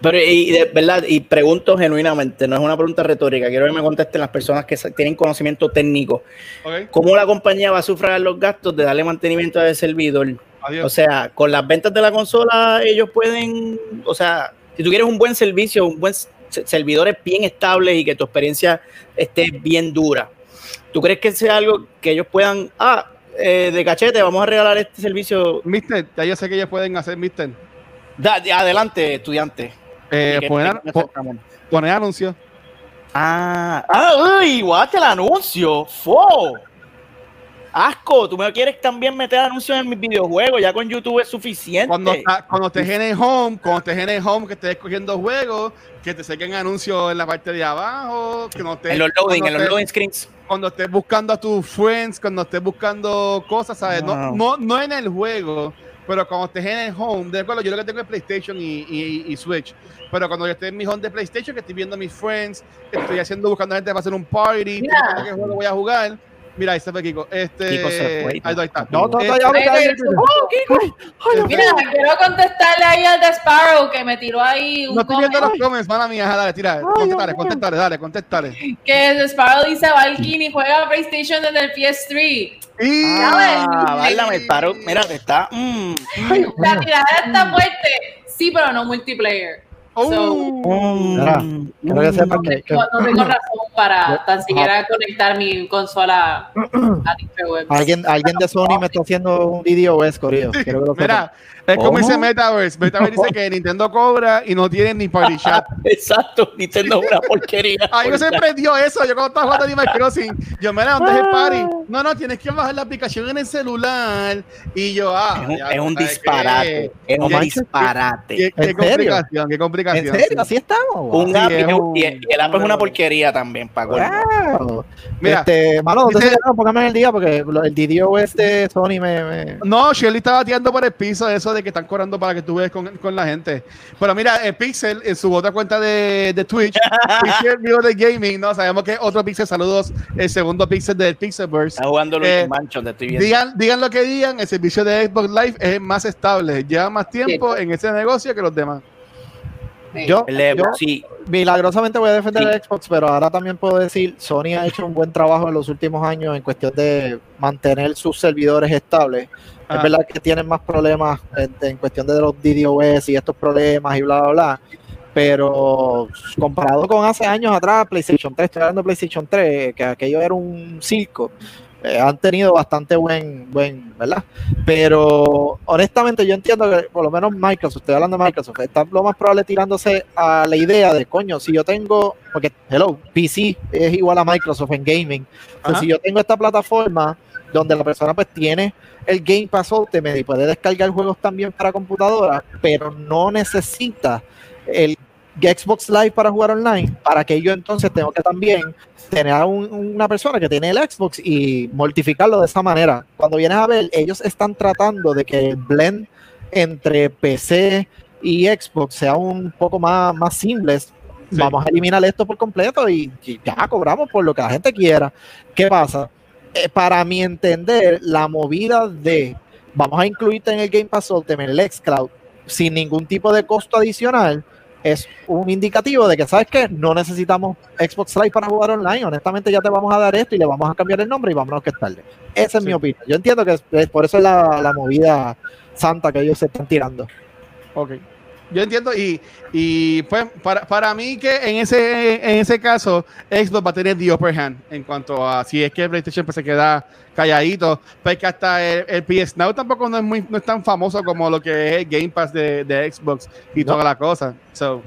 Pero, y de verdad, y pregunto genuinamente, no es una pregunta retórica, quiero que me contesten las personas que tienen conocimiento técnico. ¿Cómo la compañía va a sufragar los gastos de darle mantenimiento a ese servidor? Adiós. O sea, con las ventas de la consola, ellos pueden, o sea, si tú quieres un buen servicio, un buen s- servidores bien estables y que tu experiencia esté bien dura, ¿tú crees que sea algo que ellos puedan, ah, eh, de cachete, vamos a regalar este servicio? Mister, ya yo sé que ellos pueden hacer, Mister. Da- de- adelante, estudiante. Eh, que- poner, que- po- poner anuncios. Ah, ah, uy, guate el anuncio. Fo. Asco, tú me quieres también meter anuncios en mis videojuegos, ya con YouTube es suficiente. Cuando, cuando estés en el home, cuando estés en el home, que estés escogiendo juegos, que te saquen anuncios en la parte de abajo, que no estés, en los loading, en los loading screens. cuando estés buscando a tus friends, cuando estés buscando cosas, ¿sabes? No, Wow. no, no en el juego, pero cuando estés en el home, de acuerdo, yo lo que tengo es PlayStation y, y- y Switch, pero cuando yo esté en mi home de PlayStation, que estoy viendo a mis friends, que estoy haciendo, buscando gente para hacer un party, pensando qué juego voy a jugar, mira, ahí se fue Kiko, este, Kiko se fue. ahí, ahí está. No, no, no, ya, ya, ya. Mira, quiero contestarle ahí al de Sparrow que me tiró ahí un no estoy viendo los comments, mala mía, dale, tira, contéstale, contéstale, dale, contéstale. que de Sparrow dice Valkyrie juega PlayStation desde el PS3. Y Ah, válame, paro. Mira, te está. mm, La tirada está fuerte. Sí, pero no multiplayer. Oh. Mira, quiero que sepan que, que No, no tengo razón para tan siquiera conectar mi consola a Interwebs. alguien, alguien de Sony me está haciendo un video OS, Corillo. Sepan. Mira, es como dice Metaverse. Metaverse dice que Nintendo cobra y no tiene ni Party Chat. Exacto, Nintendo es una porquería. A mí me sorprendió eso. Yo cuando estaba jugando Animal Crossing, yo me ¿dónde es el party? No, no, tienes que bajar la aplicación en el celular. Y yo, ah, Es un, ya, es un ¿sabes disparate. qué? Es un Qué- disparate. Qué, qué ¿En serio? complicación, ¿En serio? sí. ¿Así estamos? Un Sí, app y, es es un- un- y el- y el app es una porquería también, Paco. Wow. Mira, este, ¿dónde dice- quedaron? Póngame en el día porque el DDoS de Sony me, me- No, Shirley está bateando por el piso eso de que están cobrando para que tú veas con, con la gente. Pero mira, el Pixel en su otra cuenta de, de Twitch, Pixel Video de Gaming, no sabemos que otro Pixel, saludos, el segundo Pixel del Pixelverse. Está jugando Luis Eh, te estoy viendo. Digan, digan lo que digan, el servicio de Xbox Live es más estable, lleva más tiempo en ese negocio que los demás. Yo, El yo sí, milagrosamente voy a defender Sí. el Xbox, pero ahora también puedo decir, Sony ha hecho un buen trabajo en los últimos años en cuestión de mantener sus servidores estables. Ah. Es verdad que tienen más problemas en, en cuestión de los DDoS y estos problemas y bla, bla, bla. Pero comparado con hace años atrás, PlayStation 3, estoy hablando de PlayStation 3, que aquello era un circo, eh, han tenido bastante buen, buen, ¿verdad? Pero honestamente yo entiendo que por lo menos Microsoft, estoy hablando de Microsoft, está lo más probable tirándose a la idea de, coño, si yo tengo, porque, hello, PC es igual a Microsoft en gaming, Ajá. si yo tengo esta plataforma donde la persona pues tiene el Game Pass Ultimate y puede descargar juegos también para computadora, pero no necesita el Xbox Live para jugar online, para que yo entonces tengo que también tener a un- una persona que tiene el Xbox y mortificarlo de esa manera. Cuando vienes a ver, ellos están tratando de que el blend entre PC y Xbox sea un poco más, más seamless. Sí. Vamos a eliminar esto por completo y, y ya cobramos por lo que la gente quiera. ¿Qué pasa? Eh, para mi entender, la movida de vamos a incluirte en el Game Pass Ultimate, el xCloud, sin ningún tipo de costo adicional, es un indicativo de que, ¿sabes qué? No necesitamos Xbox Live para jugar online. Honestamente, ya te vamos a dar esto y le vamos a cambiar el nombre y vámonos que es tarde. Esa es Sí. mi opinión. Yo entiendo que es- es- por eso es la, la movida santa que ellos se están tirando. Ok. Yo entiendo y, y pues para, para mí que en ese en ese caso Xbox va a tener the upper hand en cuanto a si es que PlayStation pues, se queda calladito, pues que hasta el, el PS Now tampoco no es muy no es tan famoso como lo que es el Game Pass de, de Xbox y No. toda la cosa. So,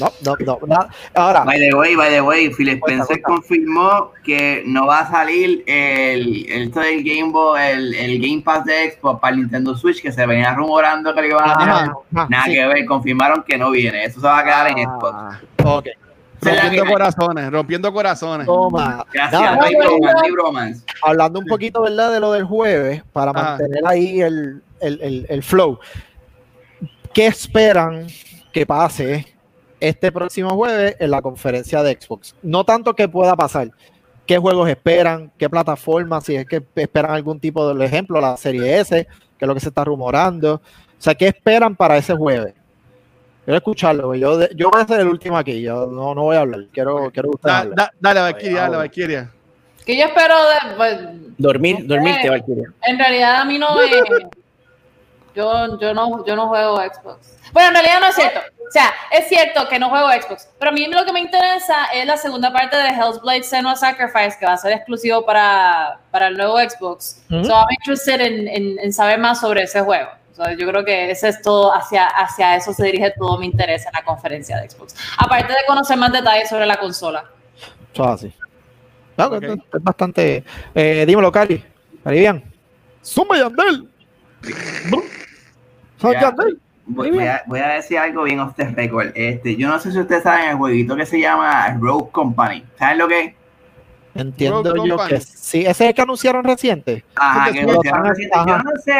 No, no, no. nada. Ahora, By the way, by the way, Phil Spencer cuenta. confirmó que no va a salir el, el, del Game Boy, el, el Game Pass de Xbox para el Nintendo Switch, que se venía rumorando que lo iban a ajá, Nada sí. que ver, confirmaron que no viene. Eso se va a quedar en Xbox. Ah, ok. Es la rompiendo corazones, rompiendo corazones. Toma. Gracias, no no hablando un poquito, ¿verdad? De lo del jueves, para Ajá. mantener ahí el, el- el- el flow. ¿Qué esperan que pase este próximo jueves en la conferencia de Xbox? No tanto que pueda pasar. ¿Qué juegos esperan? ¿Qué plataformas? Si es que esperan algún tipo de ejemplo, la serie S, que es lo que se está rumorando. O sea, ¿qué esperan para ese jueves? Quiero escucharlo. Yo, de- yo voy a ser el último aquí. Yo no, no voy a hablar. Quiero, quiero Da- da- dale, Valkyria, dale. Valkyria. Que yo espero de, pues, dormir, No sé. dormirte, Valkyria. En realidad a mí no me... Yo, yo, no, yo no juego Xbox. Bueno, en realidad no es cierto. O sea, es cierto que no juego Xbox. Pero a mí lo que me interesa es la segunda parte de Hell's Blade Senua Sacrifice, que va a ser exclusivo para, para el nuevo Xbox. Ujú. So I'm interested en, en- en saber más sobre ese juego. So, yo creo que ese es todo, hacia, hacia eso se dirige todo mi interés en la conferencia de Xbox. Aparte de conocer más detalles sobre la consola. Eso es así. No, Ok. es, es bastante. Eh, dímelo, Cari. Caribian. Zumba Yandel. Ya. Yandel. Voy, voy a, voy a decir algo bien off the record. Este, yo no sé si ustedes saben el jueguito que se llama Rogue Company. ¿Saben lo que es? Entiendo Rogue yo Company. que sí. Ese es el que anunciaron reciente. Ajá, que lo anunciaron reciente. Yo no sé,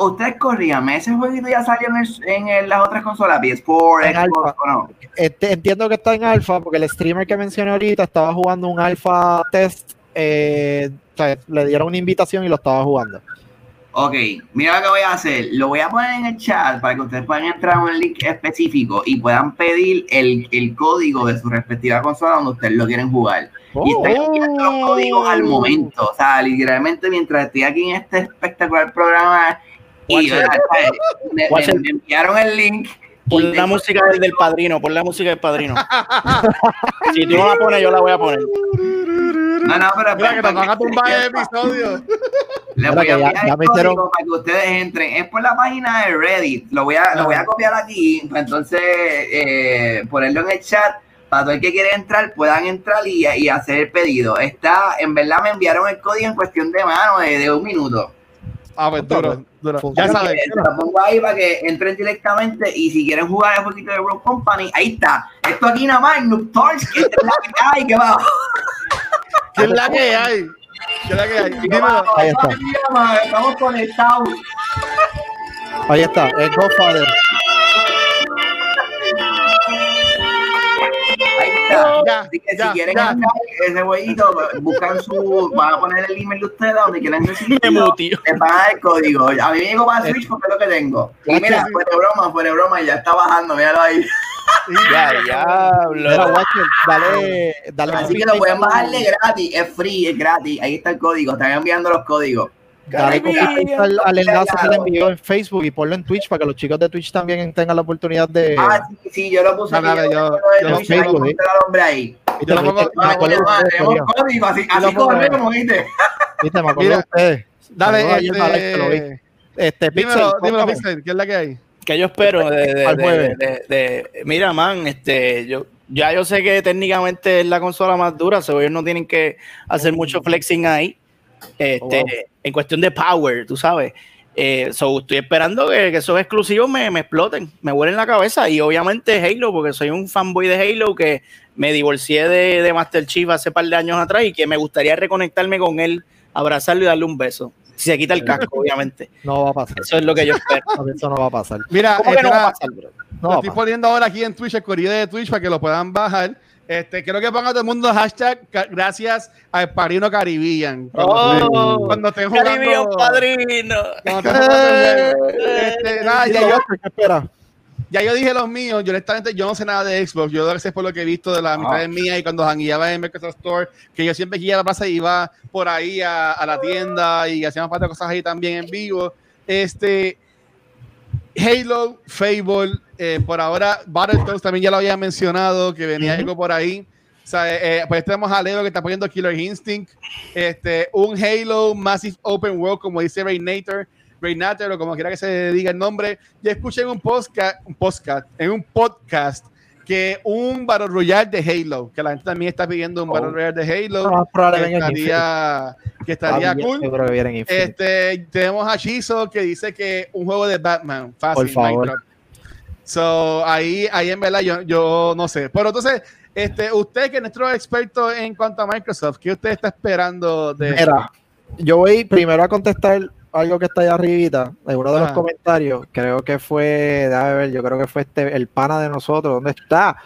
ustedes corrían, ese jueguito ya salió en, el- en el- las otras consolas, PS4, En Xbox alfa. o no. Este, entiendo que está en alfa porque el streamer que mencioné ahorita estaba jugando un alfa test. eh, o sea, le dieron una invitación y lo estaba jugando. Ok, mira lo que voy a hacer. Lo voy a poner en el chat para que ustedes puedan entrar a un link específico y puedan pedir el, el código de su respectiva consola donde ustedes lo quieren jugar. Y Oh. están enviando los códigos al momento. O sea, literalmente mientras estoy aquí en este espectacular programa y me, me- me enviaron el link Pon la música del, del padrino, pon la música del padrino. si tú no la pones, yo la voy a poner. No, no, pero Mira que te van a tumbar el les episodio. Mira voy a enviar ya el código para que ustedes entren. Es por la página de Reddit. Lo voy a, lo voy a copiar aquí. entonces, eh, ponerlo en el chat. Para todo el que quiere entrar, puedan entrar y, y hacer el pedido. Está, en verdad, me enviaron el código en cuestión de mano, de, de un minuto. Ah, pues duro, duro. Ya sabes. Eh, lo pongo ahí para que entren directamente y si quieren jugar el jueguito de Rogue Company, ahí está. Esto aquí nada más, Noob Talks, que es la que hay, que va. ¿Qué es la que hay? ¿Qué es la que hay? Dímelo. ahí está. Estamos conectados. Ahí está, el Godfather. Ahí está. Ya, Así que ya, si quieren ya. entrar ese jueguito, buscan su, van a poner el email de ustedes donde quieran recibir. Les van a dar el código. A mí me llegó para Switch porque es lo que tengo. Y mira, fuera de broma, fuera de broma, ya está bajando, míralo ahí. Ya, diablo. Watcher, dale, dale Así que lo pueden bajarle gratis, es free, es gratis. Ahí está el código, están enviando los códigos. Dale al, al enlace que le envió en Facebook y ponlo en Twitch para que los chicos de Twitch también tengan la oportunidad de. Ah, sí, sí, yo lo puse. Aquí, dale, yo- yo sigo, ahí al hombre ahí. ¿Viste? yo lo pongo- tenemos código, así, así corremos, ¿viste? ¿Viste? Me acuerdo Mira, de ustedes. Dale, este. Este, Pixel, Dímelo. Pixel, ¿qué es la que hay? que yo espero de, de- Al de- jueves. de- de- mira man este yo ya yo sé que técnicamente es la consola más dura so ellos no tienen que hacer mucho flexing ahí este Oh, wow. en cuestión de power tú sabes eh, so estoy esperando que, que esos exclusivos me, me exploten me vuelen la cabeza y obviamente Halo porque soy un fanboy de Halo que me divorcié de, de Master Chief hace par de años atrás y que me gustaría reconectarme con él abrazarlo y darle un beso si se quita el casco obviamente No va a pasar. eso es lo que yo espero Eso no va a pasar. Mira, ¿Cómo que no va a pasar, bro? No lo va a estoy pasar. poniendo ahora aquí en Twitch, el corrido de Twitch, para que lo puedan bajar. Este, creo que ponga todo el mundo hashtag gracias al Parino Caribbean. Cuando, Oh, cuando estén Caribbean jugando. padrino. cuando el juego. Este, nada, ya, yo, ya yo dije los míos. Yo honestamente yo no sé nada de Xbox. Yo lo sé por lo que he visto de la mitad de mía y cuando jangueaba en Microsoft Store, que yo siempre iba a la plaza iba por ahí a, a la tienda y hacíamos parte de cosas ahí también en vivo. Este, Halo, Fable, eh, por ahora Battletoads también ya lo había mencionado, que venía algo por ahí. O sea, eh, pues tenemos a Leo que está poniendo Killer Instinct, este, un Halo Massive Open World, como dice Raynator, Raynator, o como quiera que se diga el nombre. Yo escuché en un podcast, un podcast, en un podcast, que un Battle Royale de Halo, que la gente también está pidiendo un Oh. Battle Royale de Halo, No, que en estaría, que estaría Ah, cool. Este, tenemos a Shizo que dice que un juego de Batman, fácil, Por favor. Minecraft. So, ahí, ahí en verdad yo, yo no sé. Pero entonces, este, usted que es nuestro experto en cuanto a Microsoft, ¿qué usted está esperando de Mira, yo voy primero a contestar algo que está allá arribita, de uno de los Ajá. comentarios, creo que fue, déjame ver, yo creo que fue este, el pana de nosotros, ¿dónde está?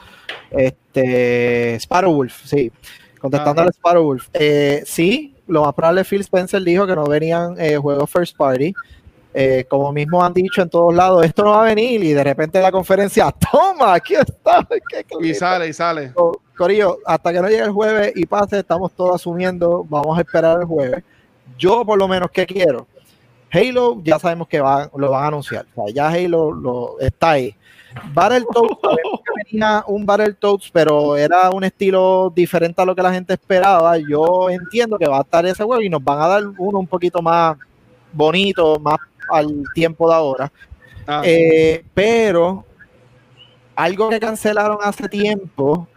Este, Sparrowwolf, sí, contestando Ajá. al Sparrowwolf. Eh, sí, lo más probable Phil Spencer dijo que no venían eh, juegos first party, Eh, como mismo han dicho en todos lados, esto no va a venir y de repente en la conferencia, toma, aquí está. Y clarito". sale, y sale. Corillo, hasta que no llegue el jueves y pase, estamos todos asumiendo, vamos a esperar el jueves. Yo, por lo menos, ¿qué quiero? Halo, ya sabemos que va, lo van a anunciar. O sea, ya Halo lo, está ahí. Battletoads, sabemos que venía un Battletoads, pero era un estilo diferente a lo que la gente esperaba. Yo entiendo que va a estar ese juego y nos van a dar uno un poquito más bonito, más al tiempo de ahora. Ah, Eh, pero algo que cancelaron hace tiempo,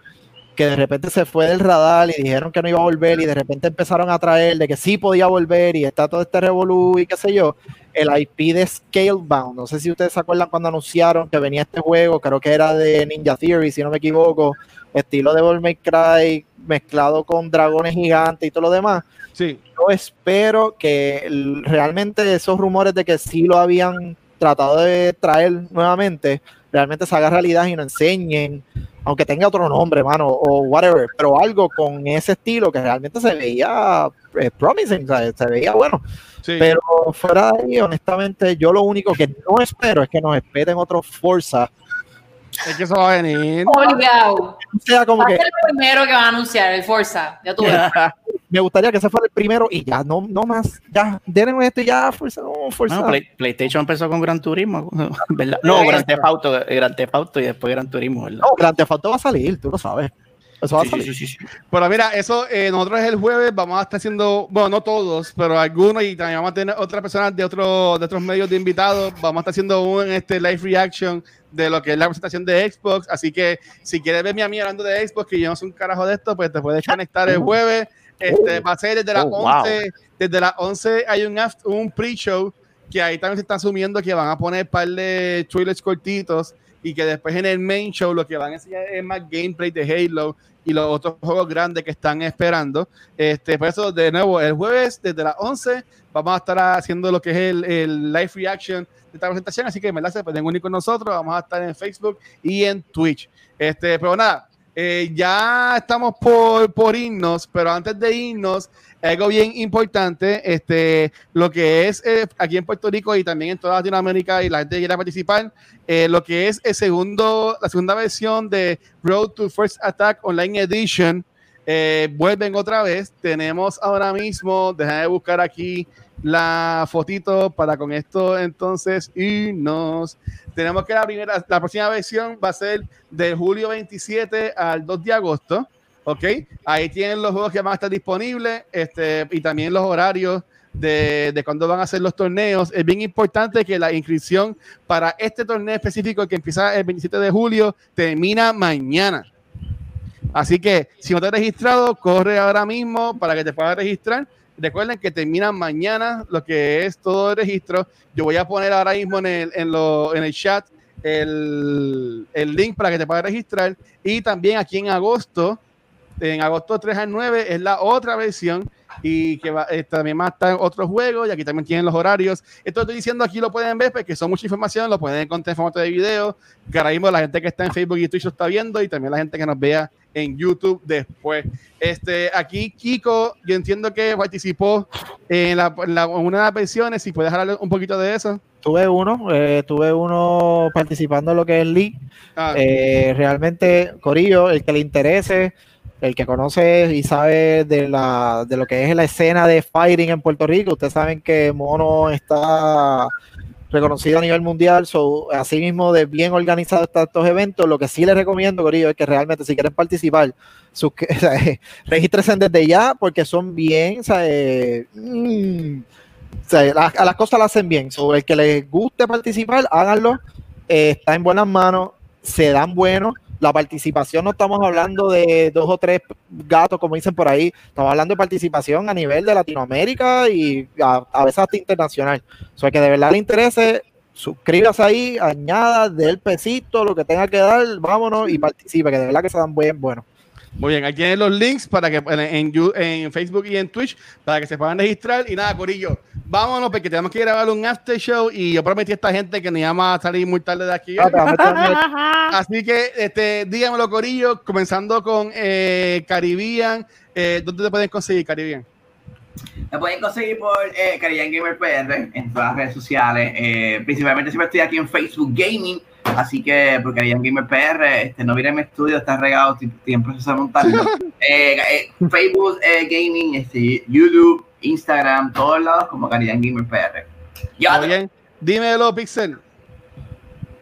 que de repente se fue del radar y dijeron que no iba a volver y de repente empezaron a traer de que sí podía volver y está todo este revolú y qué sé yo, el IP de Scalebound. No sé si ustedes se acuerdan cuando anunciaron que venía este juego, creo que era de Ninja Theory, si no me equivoco, estilo de Devil May Cry mezclado con dragones gigantes y todo lo demás sí. yo espero que realmente esos rumores de que sí lo habían tratado de traer nuevamente, realmente se haga realidad y nos enseñen, aunque tenga otro nombre, mano, o whatever, pero algo con ese estilo que realmente se veía eh, promising, se veía bueno. sí. Pero fuera de ahí, honestamente, yo lo único que no espero es que nos esperen otro Forza. es que eso va a venir. Obligado. O sea, como Va a que ser el primero que va a anunciar, el Forza. Ya tú ves. me gustaría que ese fuera el primero y ya, no, no más. Ya, denme esto y ya, fuerza, no, fuerza. Bueno, Play- PlayStation empezó con Gran Turismo, ¿verdad? No, Gran Theft Auto, Gran Theft Auto y después Gran Turismo, ¿verdad? No, Grand Theft Auto va a salir, tú lo sabes. Eso va Sí, a salir. sí, sí, sí. Pero mira, eso eh, nosotros el jueves vamos a estar haciendo, bueno, no todos, pero algunos y también vamos a tener otras personas de, otro, de otros medios de invitados. Vamos a estar haciendo un este, live reaction de lo que es la presentación de Xbox. Así que si quieres verme a mí hablando de Xbox, que yo no soy un carajo de esto, pues te puedes conectar el jueves. Este, va a ser desde las Oh, wow. 11. Desde las 11 hay un, un pre-show que ahí también se está asumiendo que van a poner un par de trailers cortitos y que después en el main show lo que van a enseñar es más gameplay de Halo y los otros juegos grandes que están esperando. Este, por eso, de nuevo, el jueves desde las 11 vamos a estar haciendo lo que es el, el live reaction de esta presentación. Así que me la se pueden unir con nosotros. Vamos a estar en Facebook y en Twitch. Este, pero nada, eh, ya estamos por, por irnos, pero antes de irnos, algo bien importante, este, lo que es eh, aquí en Puerto Rico y también en toda Latinoamérica y la gente que quiera participar, eh, lo que es el segundo, la segunda versión de Road to First Attack Online Edition, eh, vuelven otra vez. Tenemos ahora mismo, déjame buscar aquí la fotito para con esto entonces irnos. Tenemos que la primera, la próxima versión va a ser de julio 27 al 2 de agosto. Ok, ahí tienen los juegos que van a estar disponibles este, y también los horarios de, de cuándo van a ser los torneos. Es bien importante que la inscripción para este torneo específico que empieza el 27 de julio termina mañana. Así que si no te has registrado, corre ahora mismo para que te puedas registrar. Recuerden que termina mañana lo que es todo el registro. Yo voy a poner ahora mismo en el, en lo- en el chat el, el link para que te puedas registrar. Y también aquí en agosto, en agosto 3 al 9, es la otra versión y que va, eh, también más está en otros juegos y aquí también tienen los horarios. Esto estoy diciendo aquí lo pueden ver porque son mucha información, lo pueden encontrar en formato de video, que ahora mismo la gente que está en Facebook y Twitch lo está viendo y también la gente que nos vea en YouTube después. Este, aquí Kiko, yo entiendo que participó en, la, en la- en una de las versiones, si puedes hablar un poquito de eso. Tuve uno, eh, tuve uno participando en lo que es League. Ah, Eh, realmente, Corillo, el que le interese, el que conoce y sabe de, la, de lo que es la escena de fighting en Puerto Rico, ustedes saben que Mono está reconocido a nivel mundial, so, así mismo de bien organizados estos eventos, lo que sí les recomiendo, Corillo, es que realmente si quieren participar, sus, desde ya porque son bien, o sea, eh, mm, a las cosas las hacen bien, sobre el que les guste participar, háganlo, eh, está en buenas manos, se dan buenos. La participación no estamos hablando de dos o tres gatos, como dicen por ahí, estamos hablando de participación a nivel de Latinoamérica y a, a veces hasta internacional. O sea, que de verdad le interese, suscríbase ahí, añada, dé el pesito, lo que tenga que dar, vámonos y participe, que de verdad que se dan buen bueno. Muy bien, aquí tienen los links para que en, en en Facebook y en Twitch para que se puedan registrar. Y nada, Corillo, vámonos porque tenemos que grabar un after show y yo prometí a esta gente que nos íbamos a salir muy tarde de aquí. Ah, Así que este, dígamelo, Corillo, comenzando con eh, Caribbean. Eh, ¿Dónde te pueden conseguir, Caribbean? Me pueden conseguir por eh, Caribbean Gamer PR en todas las redes sociales. Eh, principalmente siempre estoy aquí en Facebook Gaming. Así que por Caribbean Gamer PR, este, no viene mi estudio, está regado, estoy estoy en proceso de montarlo. Eh, eh, Facebook eh, Gaming, este, YouTube, Instagram, todos lados como Caribbean Gamer PR. Ya, Muy bien. Dímelo, Pixel.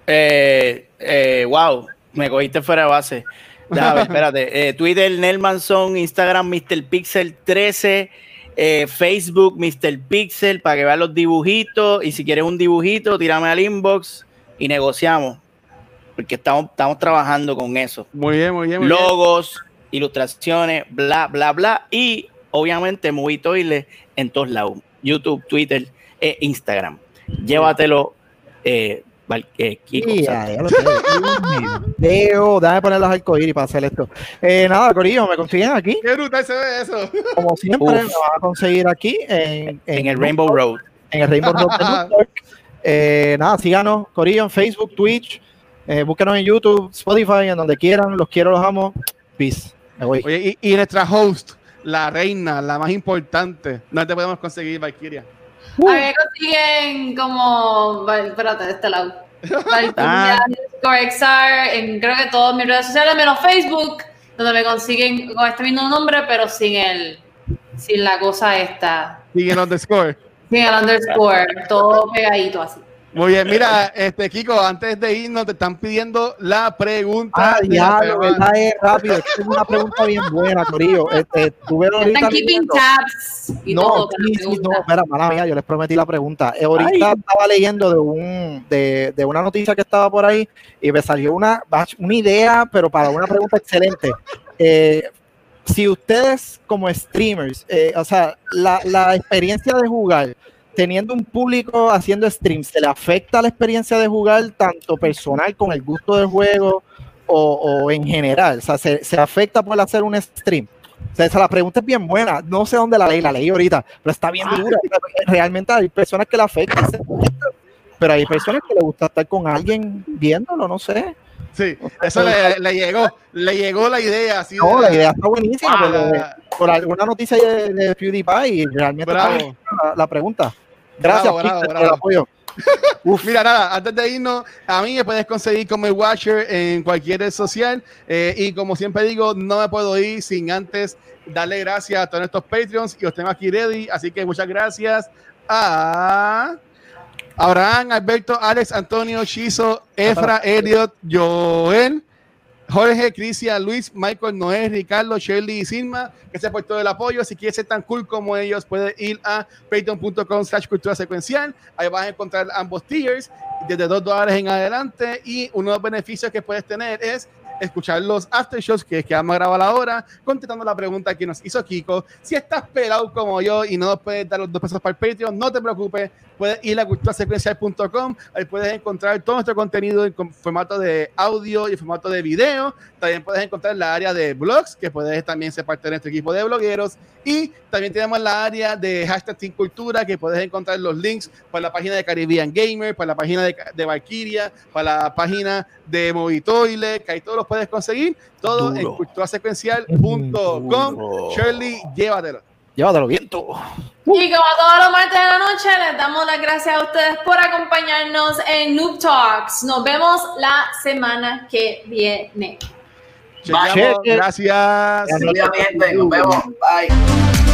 Eh, eh, wow, me cogiste fuera de base. Déjame ver, espérate. Eh, Twitter, Nelmanson, Instagram, Mr. Pixel 13, eh, Facebook, Mr. Pixel, para que vean los dibujitos. Y si quieres un dibujito, tírame al inbox y negociamos. Porque estamos, estamos trabajando con eso. Muy bien, muy bien. Muy bien. Logos, ilustraciones, bla, bla, bla. Y obviamente Movie Toilet en todos lados. YouTube, Twitter e Instagram. Llévatelo, eh, eh, Kiko. Ya, lo tengo. Veo, déjame poner los arcoíris para hacer esto. Eh, nada, Corillo, me consiguen aquí. Qué brutal se ve eso. Como siempre, Uf. me van a conseguir aquí en, en el Rainbow Road. en el Rainbow Road de. Eh, nada, síganos, Corillo, en Facebook, Twitch, eh, búsquenos en YouTube, Spotify, en donde quieran. Los quiero, los amo. Peace. Me voy. Oye, y, y nuestra host, la reina, la más importante. ¿Dónde te podemos conseguir, Valkyria? A mí me consiguen como. Espérate, de este lado. Ah. Valkyria XR en creo que todas mis redes sociales, menos Facebook, donde me consiguen con este mismo nombre, pero sin el, sin la cosa esta. Sin el underscore. Sin el underscore, todo pegadito así. Muy bien, mira, este Kiko, antes de irnos te están pidiendo la pregunta. Ah, de la verdad es rápido. Es una pregunta bien buena, Corillo. Este, tuve ahorita Están keeping tabs y No, todo. sí, sí, no, espera, mala mía, yo les prometí la pregunta. Eh, ahorita estaba leyendo de un de, de una noticia que estaba por ahí y me salió una, una idea, pero para una pregunta excelente. Eh, si ustedes como streamers, eh, o sea, la, la experiencia de jugar, teniendo un público haciendo streams, ¿se le afecta la experiencia de jugar tanto personal con el gusto del juego o, o en general? O sea, ¿se, se afecta por hacer un stream? O sea, la pregunta es bien buena. No sé dónde la leí, la leí ahorita, pero está bien dura. Realmente hay personas que la afectan, pero hay personas que le gusta estar con alguien viéndolo, no sé. Sí, eso le, le llegó, le llegó la idea. Así No, de- la idea está buenísima. Ah, pero por alguna noticia de, de PewDiePie y realmente la, la pregunta. Gracias, Bravo, bravo, Peter, por el apoyo. Uf, mira, nada, antes de irnos, a mí me puedes conseguir como el Watcher en cualquier red social. eh, y como siempre digo, no me puedo ir sin antes darle gracias a todos estos Patreons y los tengo aquí ready. Así que muchas gracias a Abraham, Alberto, Alex, Antonio, Chizo, Efra, Elliot, Joel. Jorge, Cristian, Luis, Michael, Noé, Ricardo, Shirley y Silma, gracias por todo el apoyo. Si quieres ser tan cool como ellos, puedes ir a patreon.com slash cultura secuencial. Ahí vas a encontrar ambos tiers desde 2 dólares en adelante. Y uno de los beneficios que puedes tener es escuchar los aftershows que, que vamos a grabar ahora, contestando la pregunta que nos hizo Kiko. Si estás pelado como yo y no nos puedes dar los dos pesos para el Patreon, no te preocupes, puedes ir a culturasecuencial.com, ahí puedes encontrar todo nuestro contenido en formato de audio y en formato de video. También puedes encontrar la área de blogs, que puedes también ser parte de nuestro equipo de blogueros. Y también tenemos la área de hashtag Team Cultura, que puedes encontrar los links para la página de Caribbean Gamer, para la página de, de Valkyria, para la página de Movitoile, que ahí todos los puedes conseguir. Todo en Duro. culturasecuencial.com. Duro. Shirley, llévatelo. Llévatelo bien tú. Y como todos los martes de la noche, les damos las gracias a ustedes por acompañarnos en Noob Talks. Nos vemos la semana que viene. Bye. Gracias. Obviamente, nos vemos. Bye.